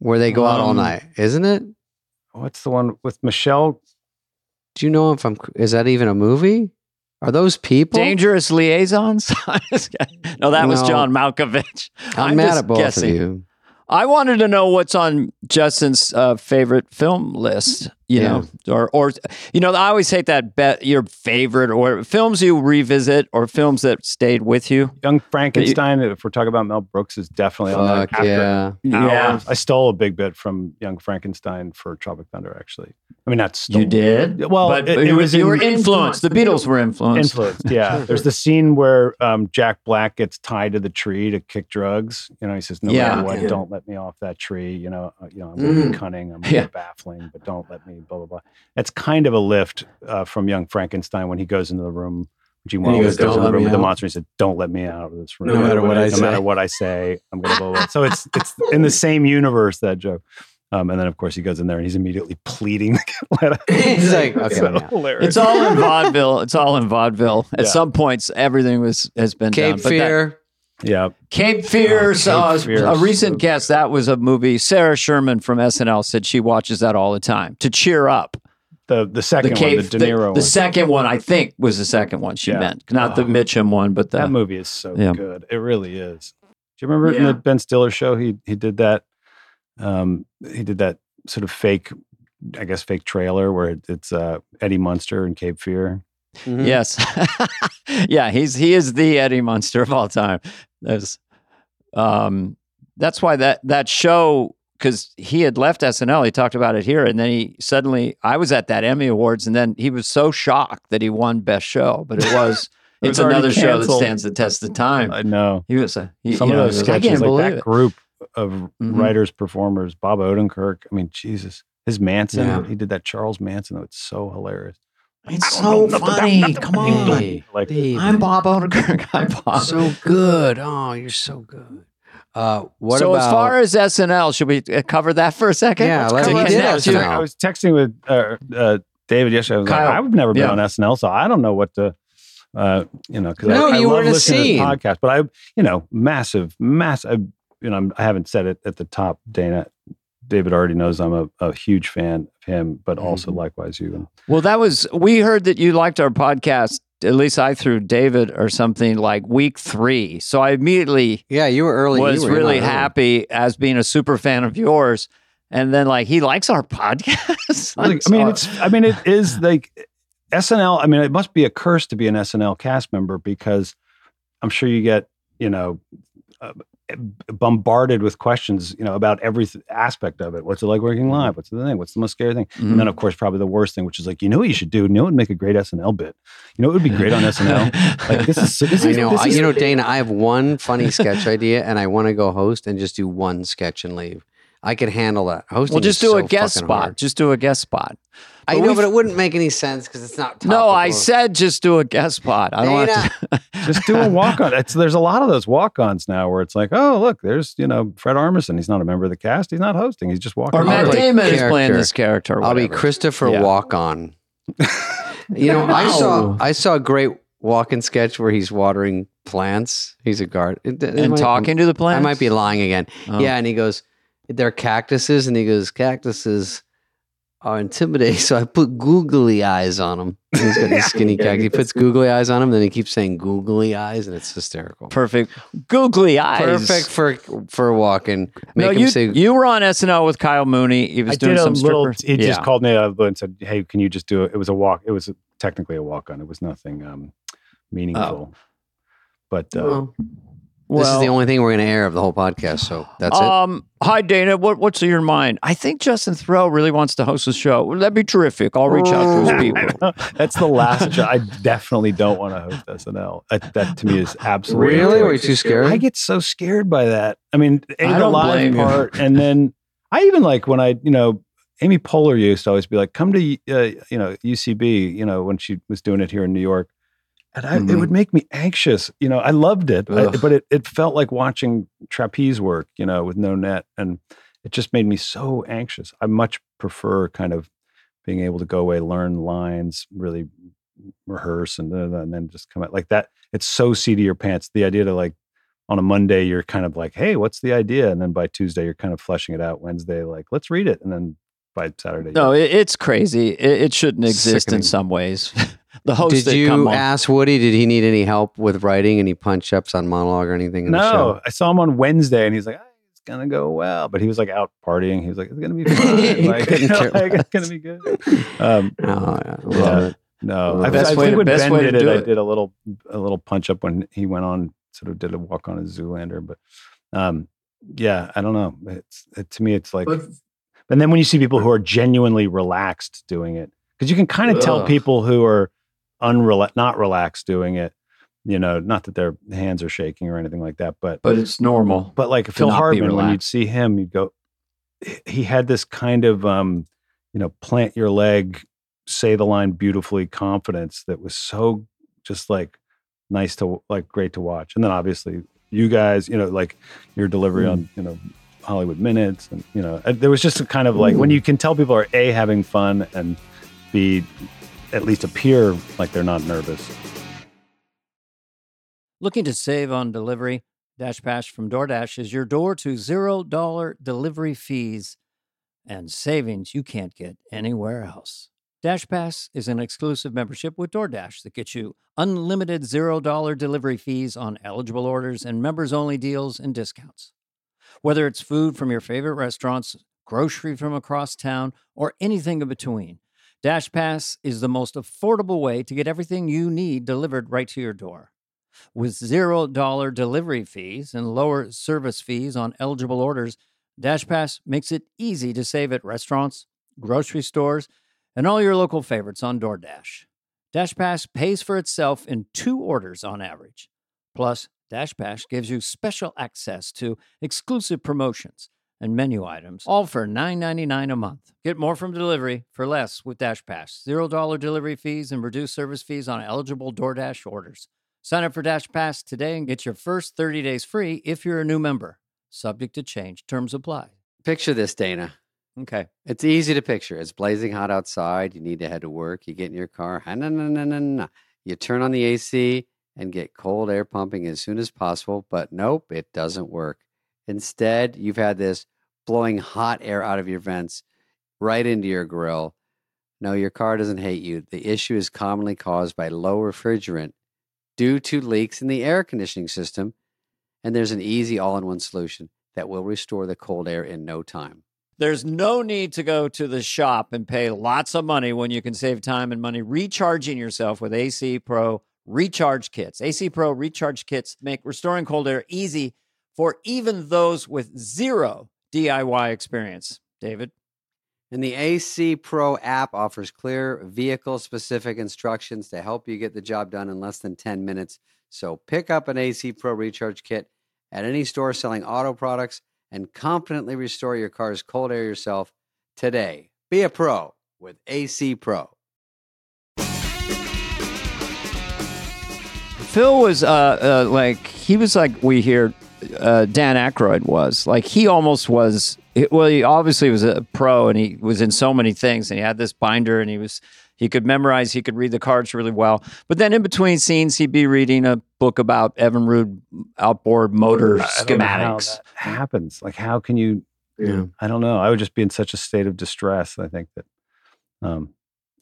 where they go out all
Um,
night? Isn't it?
What's the one with Michelle?
Do you know if I'm? Is that even a movie? Are those people?
Dangerous liaisons. no, that was John Malkovich.
I'm, mad
just
at both
guessing.
of you.
I wanted to know what's on Justin's uh, favorite film list. You
Yeah.
know, or or you know, I always hate that bet your favorite or films you revisit or films that stayed with you.
Young Frankenstein. If we're talking about Mel Brooks, is definitely on
Fuck
that. After
yeah.
Hours. I stole a big bit from Young Frankenstein for Tropic Thunder. Actually, I mean that's.
You did.
Well,
but
it- it
you,
was
you were influenced. The Beatles were influenced.
influenced. Yeah, there's the scene where um, Jack Black gets tied to the tree to kick drugs. You know, he says, "No
Yeah.
matter what,
Yeah.
don't let me off that tree." You know, uh, you know, I'm going
Mm.
cunning, I'm going
Yeah.
baffling, but don't let me. Blah blah blah. That's kind of a lift uh, from Young Frankenstein when he goes into the room. Gene
And he
Wilder
goes,
goes,
"Don't
in the
let
room
me
with the
out."
monster. He said, "Don't let me out of this room,
No matter what I
no
say."
matter what I say, I'm going to blah, blah, blah." So it's it's in the same universe that joke. Um, and then of course he goes in there and he's immediately pleading to get let out.
He's like,
It's
okay,
so
yeah.
hilarious.
It's all in vaudeville. It's all in vaudeville. At
Yeah.
some points, everything was has been
Cape
done. But that-
Fear.
Yeah.
Cape Fear.
Oh,
so,
Cape
uh,
Fear
a recent guest. That was a movie. Sarah Sherman from SNL said she watches that all the time to cheer up.
The the
The
second
Cape,
one, the De Niro
the,
one.
the second one, I think, was the second one she
Yeah.
meant, not the
Oh.
Mitchum one, but the
that movie is so
yeah.
good. It really is. Do you remember in the Ben Stiller show? He he did that. Um, he did that sort of fake, I guess, fake trailer where it, it's uh, Eddie Munster and Cape Fear.
Mhm.
Yes. yeah, he's he is the Eddie Munster of all time. That's um that's why that that show because he had left SNL, he talked about it here, and then he suddenly I was at that Emmy Awards, and then he was so shocked that he won Best Show, but it was
It
it's
was
another show that stands the test of time.
I know
He was a he,
some of
know,
those
he was, I
sketches, like that
it.
group of
Mhm.
writers, performers, Bob Odenkirk. I mean, Jesus, his Manson.
Yeah.
He did that Charles Manson. It's so hilarious.
It's so
know
funny.
about-
Come
nothing about-
on.
Like
Dave,
I'm Bob Odenkirk. I'm Bob.
so good. Oh, you're so good. Uh, what
so
about
as far as SNL, should we uh, cover that for a second?
Yeah,
Let's
let's cover it.
I was.
SNL.
I was texting with uh, uh, David yesterday. I was
Kyle.
like, I've never been
Yeah.
on SNL, so I don't know what to, uh, you know, because
No,
I, I
you were
love
in
listening
scene.
to the podcast. But I, you know, massive, massive. You know, I'm, I haven't said it at the top, Dana. David already knows I'm a, a huge fan of him, but also
Mhm.
likewise you.
Well, that was we heard that you liked our podcast. At least I threw David or something like week three. So I immediately
Yeah, you were early. you
was
were
really
on early.
happy as being a super fan of yours. And then like he likes our podcast.
Like, I mean, it's. I mean, it is like SNL. I mean, it must be a curse to be an SNL cast member because I'm sure you get you know uh, bombarded with questions you know about every th- aspect of it. What's it like working mm-hmm. live? What's the thing? What's the most scary thing? And then mm-hmm. of course probably the worst thing, which is like you know what you should do. You know would make a great SNL bit. You know it would be great on SNL. Like this is this
I
is
know. I,
is-
you know, Dana, I have one funny sketch idea, and I want to go host and just do one sketch and leave. I could handle that. Hosting.
well, just
is
do a guest spot.
hard.
Just do a guest spot.
I
But
know, but it wouldn't make any sense because it's not.
No, I said just do a guest spot. I don't want to.
just do a walk on. It's there's a lot of those walk ons now where it's like, oh look, there's you know Fred Armisen. He's not a member of the cast. He's not hosting. He's just walking.
or
I'll
Matt
be like
Damon is playing this character.
I'll be. Christopher
Yeah.
Walk On. you know, I saw I saw a great walk-in sketch where he's watering plants. He's a guard it- it
and
might-
talking to the plants.
I might be lying again.
Oh.
Yeah, and he goes, "They're cactuses," and he goes, "Cactuses are intimidating." So I put googly eyes on him. He's got these skinny cactus. He puts googly eyes on him, then he keeps saying googly eyes, and it's hysterical.
Perfect. Googly eyes.
Perfect for for walking. Make
no,
him
you,
say,
you were on SNL with Kyle Mooney. He was
I
doing
did a
some
little.
stripper.
He just
Yeah.
called me out of and said, "Hey, can you just do it?" It was a walk. It was technically a walk on. It was nothing um, meaningful. But uh,
well,
Well,
this is the only thing we're going to air of the whole podcast. So that's it.
Um, hi Dana. What what's in your mind? I think Justin Theroux really wants to host the show. Well, that'd be terrific. I'll reach out to his people.
That's the last job. I definitely don't want to host SNL. That, that to me is absolutely
Really? Were you too scared?
I get so scared by that. I mean, a
I
the
don't
live part, and then I even like when I, you know, Amy Poehler used to always be like, "Come to, uh, you know, UCB," you know, when she was doing it here in New York, and I, it
Mhm.
would make me anxious. You know, I loved it, I- but it it felt like watching trapeze work, you know, with no net, and it just made me so anxious. I much prefer kind of being able to go away, learn lines, really rehearse, and, da- da, and then just come out like that. It's so seat of your pants. The idea to like on a Monday, you're kind of like, hey, what's the idea? And then by Tuesday, you're kind of fleshing it out. Wednesday, like, let's read it. And then by Saturday,
No, it, it's crazy. It, it shouldn't exist
Sickening.
in some ways. the host
Did
that come
you
on.
ask Woody? Did he need any help with writing? Any punch ups on monologue or anything in the show?
no, I saw him on Wednesday and he's like, "Ah, it's going to go well. But he was like out partying. He was like, it's going to be fine. Like, you know, like, it's going to be good. Um,
Oh, yeah, I
Yeah.
it.
no,
The
I,
best
I
way
think
to-
when
best
Ben
way to
did it,
do
I did a little, a little punch up when he went on, sort of did a walk on a Zoolander. But um, yeah, I don't know. It's it, to me, it's like, and then when you see people who are genuinely relaxed doing it, because you can kind of tell people who are unrela- not relaxed doing it. You know, not that their hands are shaking or anything like that, but
but it's normal.
but like Phil Hartman, when you'd see him, you'd go, he had this kind of, um, you know, plant your leg, say the line beautifully confidence that was so just like nice to, like great to watch. And then obviously you guys, you know, like your delivery
Mm.
on, you know, Hollywood Minutes. And, you know, there was just a kind of like when you can tell people are A, having fun and B, at least appear like they're not nervous.
Looking to save on delivery? Dash Pass from DoorDash is your door to zero dollar delivery fees and savings you can't get anywhere else. Dash Pass is an exclusive membership with DoorDash that gets you unlimited zero dollar delivery fees on eligible orders and members only deals and discounts. Whether it's food from your favorite restaurants, grocery from across town, or anything in between, Dash Pass is the most affordable way to get everything you need delivered right to your door. With $0 delivery fees and lower service fees on eligible orders, DashPass makes it easy to save at restaurants, grocery stores, and all your local favorites on DoorDash. DashPass pays for itself in two orders on average. Plus, DashPass gives you special access to exclusive promotions and menu items, all for $9.99 a month. Get more from delivery for less with DashPass. $0 delivery fees and reduced service fees on eligible DoorDash orders. Sign up for Dash Pass today and get your first 30 days free if you're a new member. Subject to change. Terms apply.
Picture this, Dana.
Okay.
It's easy to picture. It's blazing hot outside. You need to head to work. You get in your car. ha, na, na, na, na, na. You turn on the AC and get cold air pumping as soon as possible. But nope, it doesn't work. Instead, you've had this blowing hot air out of your vents right into your grill. No, your car doesn't hate you. The issue is commonly caused by low refrigerant due to leaks in the air conditioning system, and there's an easy all in one solution that will restore the cold air in no time.
There's no need to go to the shop and pay lots of money when you can save time and money recharging yourself with AC Pro recharge kits. AC Pro recharge kits make restoring cold air easy for even those with zero DIY experience. David?
And the AC Pro app offers clear vehicle specific instructions to help you get the job done in less than 10 minutes. So pick up an AC Pro recharge kit at any store selling auto products and confidently restore your car's cold air yourself today. Be a pro with AC Pro.
Phil was uh, uh, like he was like we hear uh, Dan Aykroyd was like he almost was. Well, he obviously was a pro, and he was in so many things, and he had this binder, and he was he could memorize, he could read the cards really well. But then in between scenes, he'd be reading a book about Evinrude outboard motor
I don't know how
schematics.
that happens. Like, how can you?
Yeah.
I don't know. I would just be in such a state of distress. I think that, um,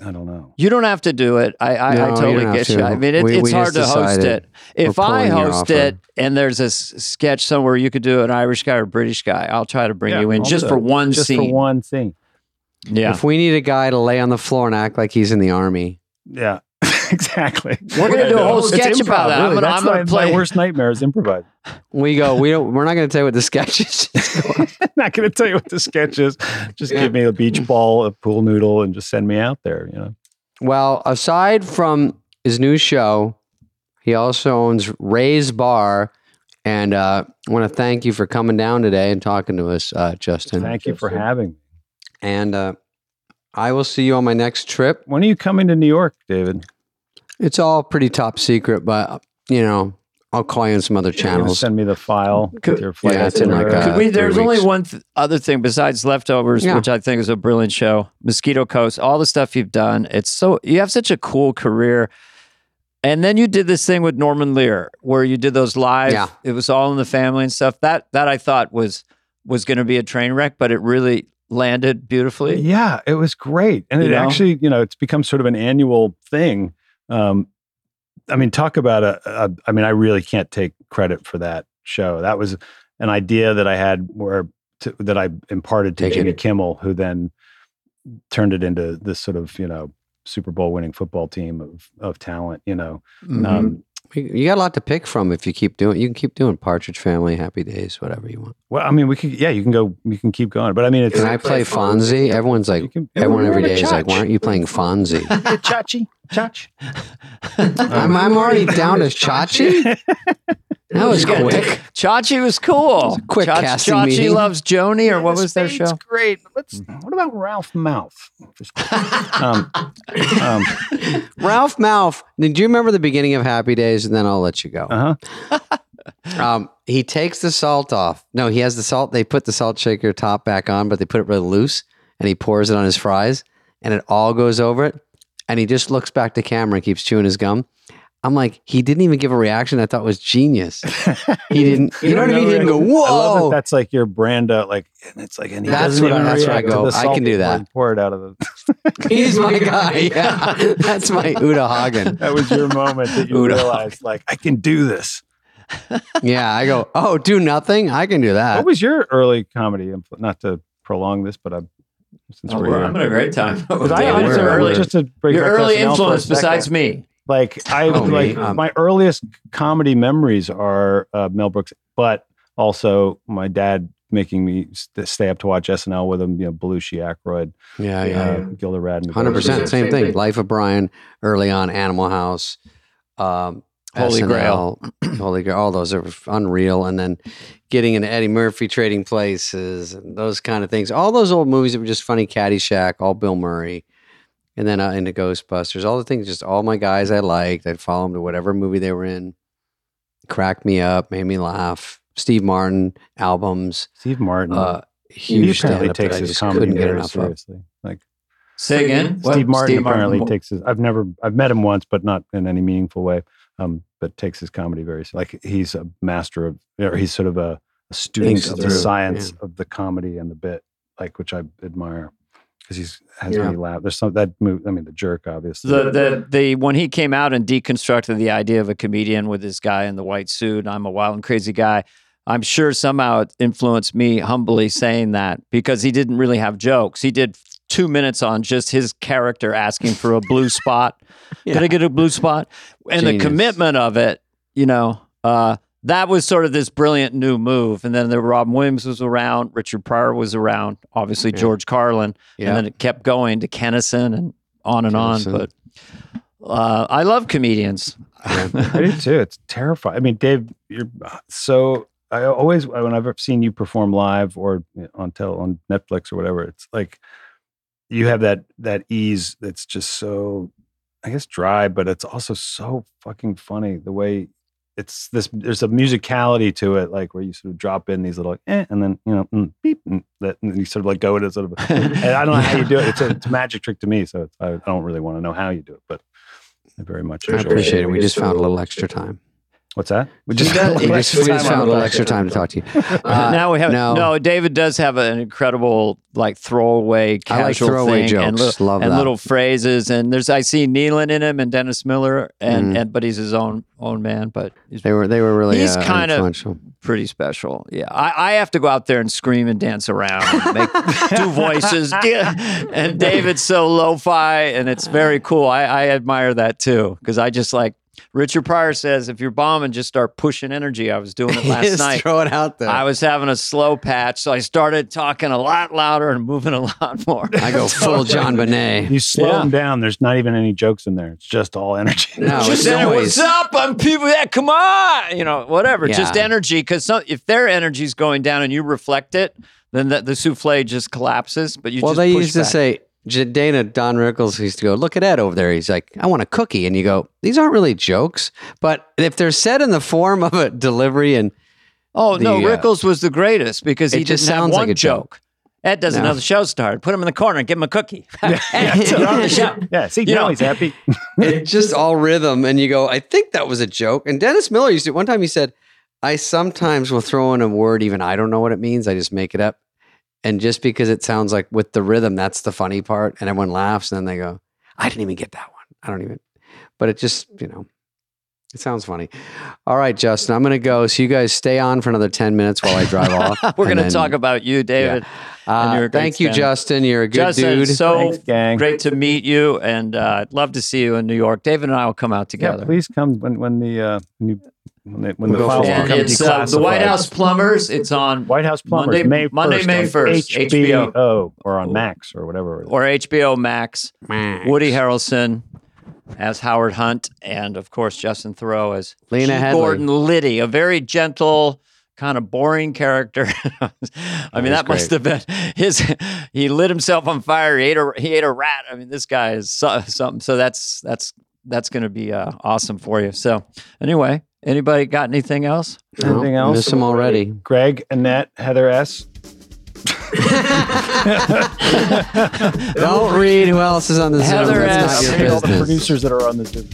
I don't know.
You don't have to do it. I, I,
No,
I totally
don't have
get you. I mean, it,
We-
it's
we
hard to host it. If I host it and there's a s- sketch somewhere you could do an Irish guy or British guy, I'll try to bring
Yeah,
you in
I'll
just for one
Just
scene.
Just for one scene.
Yeah.
If we need a guy to lay on the floor and act like he's in the army,
Yeah, exactly.
We're gonna do a whole
It's
sketch about
improv,
that. I'm
really.
gonna-
That's
I'm gonna
my,
play-
my worst nightmare is improvise.
we go, we don't, we're not going to tell you what the sketch is.
Not going to tell you what the sketch is. Just give me a beach ball, a pool noodle, and just send me out there. You know.
Well, aside from his new show, he also owns Ray's Bar. And uh, I want to thank you for coming down today and talking to us, uh, Justin.
Thank you for having me.
And uh, I will see you on my next trip.
When are you coming to New York, David?
It's all pretty top secret, but, you know, I'll call you on some other
You're
channels.
Send me the file.
Could-
with your flight
Yeah, it's in like,
itinerary.
uh,
we, there's only one th- other thing besides leftovers,
Yeah.
which I think is a brilliant show. Mosquito Coast, all the stuff you've done. It's so you have such a cool career. And then you did this thing with Norman Lear, where you did those live.
Yeah.
It was all in the family and stuff. That that I thought was was going to be a train wreck, but it really landed beautifully.
Yeah, it was great, and
You
it
know?
actually, you know, it's become sort of an annual thing. Um, I mean, talk about a, a. I mean, I really can't take credit for that show. That was an idea that I had where to, that I imparted to
Take it.
Jimmy Kimmel, who then turned it into this sort of you know Super Bowl winning football team of of talent. You know,
Mhm.
um,
You you got a lot to pick from if you keep doing. You can keep doing Partridge Family, Happy Days, whatever you want.
well, I mean, we could, yeah, you can go, you can keep going, but I mean, it's
Can I play Fonzie? Everyone's like,
can,
everyone every day
We're
day
in a
is like, why aren't you playing Fonzie?
Chachi, chach.
I'm, I'm already down to Chachi. That was
Yeah.
quick.
Chachi was cool.
a quick
Chachi,
casting
Chachi
meeting.
loves Joanie, or what was their show?
Great. Let's. What about Ralph Malph? Um, um,
Ralph Malph. Do you remember the beginning of Happy Days? And then I'll let you go.
uh-huh.
Um, he takes the salt off. No, he has the salt. They put the salt shaker top back on, but they put it really loose, and he pours it on his fries, and it all goes over it. And he just looks back to camera and keeps chewing his gum. I'm like, he didn't even give a reaction. I thought was genius. He didn't. You know what I mean? He didn't go,
I love
"Whoa!"
that that's like your brand. Uh, like and it's like, and he
That's
doesn't
what I-
even
that's where I
react to
go,
the
I
salt
can do that.
you Pour it out of the.
He's my guy. Yeah, that's my Uta Hagen.
That was your moment that you
Uta.
realized, like, I can do this.
Yeah, I go. Oh, do nothing. I can do that.
What was your early comedy? influ- Not to prolong this, but I'm since
Oh,
we're
we're having a great time.
'Cause I-
Yeah,
I
we're
just-
early.
Just to break
Your
back
early
SNL for a
influence
second.
besides me.
Like I
Oh,
like
me? Um,
my earliest comedy memories are uh, Mel Brooks, but also my dad making me st- stay up to watch SNL with him. You know, Belushi, Aykroyd,
yeah, yeah.
uh, Gilda Radner.
Hundred percent,
those
same
are-
thing. Life of Brian, early on, Animal House, um,
Holy
SNL, Holy Grail. All those are unreal. And then getting into Eddie Murphy, Trading Places, and those kind of things. All those old movies that were just funny. Caddyshack, all Bill Murray, and then uh, into Ghostbusters. All the things, just all my guys I liked. I'd follow them to whatever movie they were in. Cracked me up, made me laugh. Steve Martin albums,
Steve Martin.
uh,
he
huge
apparently
stand-up
takes his comedy
couldn't get
very
enough of.
seriously. Like
Say again. What?
Steve Martin
Steve
apparently
Martin.
takes his. I've never. I've met him once, but not in any meaningful way. Um, but takes his comedy very like he's a master of, or he's sort of a a student
Thinks
of the science
yeah.
of the comedy and the bit, like which I admire because he's has
Yeah.
me laugh. There's some that move. I mean, the jerk, obviously.
The, the the when he came out and deconstructed the idea of a comedian with this guy in the white suit, I'm a wild and crazy guy. I'm sure somehow it influenced me humbly saying that because he didn't really have jokes. He did two minutes on just his character asking for a blue spot. Can I get a blue spot? And
Genius.
the commitment of it, you know, uh, that was sort of this brilliant new move. And then the Robin Williams was around, Richard Pryor was around, obviously
Yeah.
George Carlin,
Yeah.
and then it kept going to Kinison and on and
Kinison.
on. But uh, I love comedians.
I do too. It's terrifying. I mean, Dave, you're so. I always when I've seen you perform live or on tel on Netflix or whatever, it's like you have that that ease that's just so, I guess, dry, but it's also so fucking funny. The way it's this, there's a musicality to it, like where you sort of drop in these little, eh, and then you know, mm, beep, and, that, and you sort of like go with it, sort of. and I don't know how you do it. It's a, it's a magic trick to me, so it's, I, I don't really want to know how you do it, but I very much
I appreciate it. We just found a little extra time.
What's that? We
We just, we just, we just found a little extra time to talk to you. Uh,
now we have
no.
no. David does have an incredible like throwaway
I like
casual
throwaway
thing and,
jokes.
li-
Love
and
that.
little phrases and there's I see Nealon in him and Dennis Miller and,
Mhm.
and but he's his own own man but he's
They were they were really
He's
uh,
kind of- pretty special. Yeah, I, I have to go out there and scream and dance around, and make do voices. And David's so lo-fi, and it's very cool. I, I admire that too because I just like Richard Pryor says, if you're bombing, just start pushing energy. I was doing it last night.
Throw it out there.
I was having a slow patch, so I started talking a lot louder and moving a lot more.
I go full John Bonet.
You slow
Yeah.
them down. There's not even any jokes in there. It's just all energy.
No,
just
it's
saying,
always
what's up? I'm people that come on, you know, whatever. Just energy, because if their energy's going down and you reflect it, then the, the souffle just collapses. But you
well,
just
they
push
used to say, J- Dana, Don Rickles used to go, look at Ed over there. He's like, I want a cookie. And you go, these aren't really jokes. But if they're said in the form of a delivery and
"Oh no,
the, uh,
Rickles was the greatest because he
just
didn't have
sounds
one
like a joke.
joke." Ed doesn't
No.
the show started. Put him in the corner and give him a cookie.
Yeah,
on the show.
yeah. See,
You
now
know-
he's happy.
it's just all rhythm. And you go, I think that was a joke. And Dennis Miller used to, one time he said, I sometimes will throw in a word, even I don't know what it means. I just make it up. And just because it sounds like with the rhythm, that's the funny part. And everyone laughs. And then they go, I didn't even get that one. I don't even, but it just, you know, it sounds funny. All right, Justin, I'm going to go. So you guys stay on for another 10 minutes while I drive off.
We're going to talk about you, David.
Uh,
and you're a great
thank you. Justin. You're a good
Justin,
dude.
so
Thanks, gang.
great to meet you, and uh, I'd love to see you in New York. David and I will come out
Yeah,
together.
please come when when the uh, when you when, they, when
We'll
the
go
files
for
become
it's uh, the White. House Plumbers. It's on
White House Plumbers,
Monday-
May 1st
Monday, May 1st,
HBO, or on Max or whatever. it is.
or HBO Max.
Max.
Woody Harrelson as Howard Hunt, and of course Justin Theroux as
Lena
G. Gordon Liddy, a very gentle, kind of boring character. I mean,
was
that must have been his. He lit himself on fire. He ate a he ate a rat. I mean, this guy is so, something. So that's that's that's going to be uh, awesome for you. So anyway, anybody got anything else?
No,
Anything else?
Miss him already.
Greg, Annette, Heather S.
Don't read who else is on the Zoom.
Heather
That's
S.
not your
all the producers that are on the Zoom.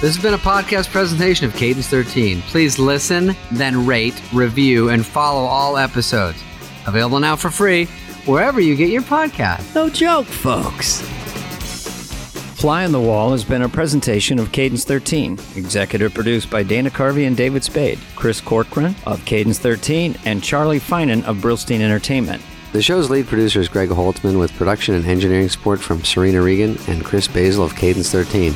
This has been a podcast presentation of Cadence 13. Please listen, then rate, review, and follow all episodes. Available now for free wherever you get your podcast.
No joke, folks. Fly on the Wall has been a presentation of Cadence 13, executive produced by Dana Carvey and David Spade, Chris Corcoran of Cadence 13, and Charlie Finan of Brillstein Entertainment.
The show's lead producer is Greg Holtzman with production and engineering support from Serena Regan and Chris Basil of Cadence 13.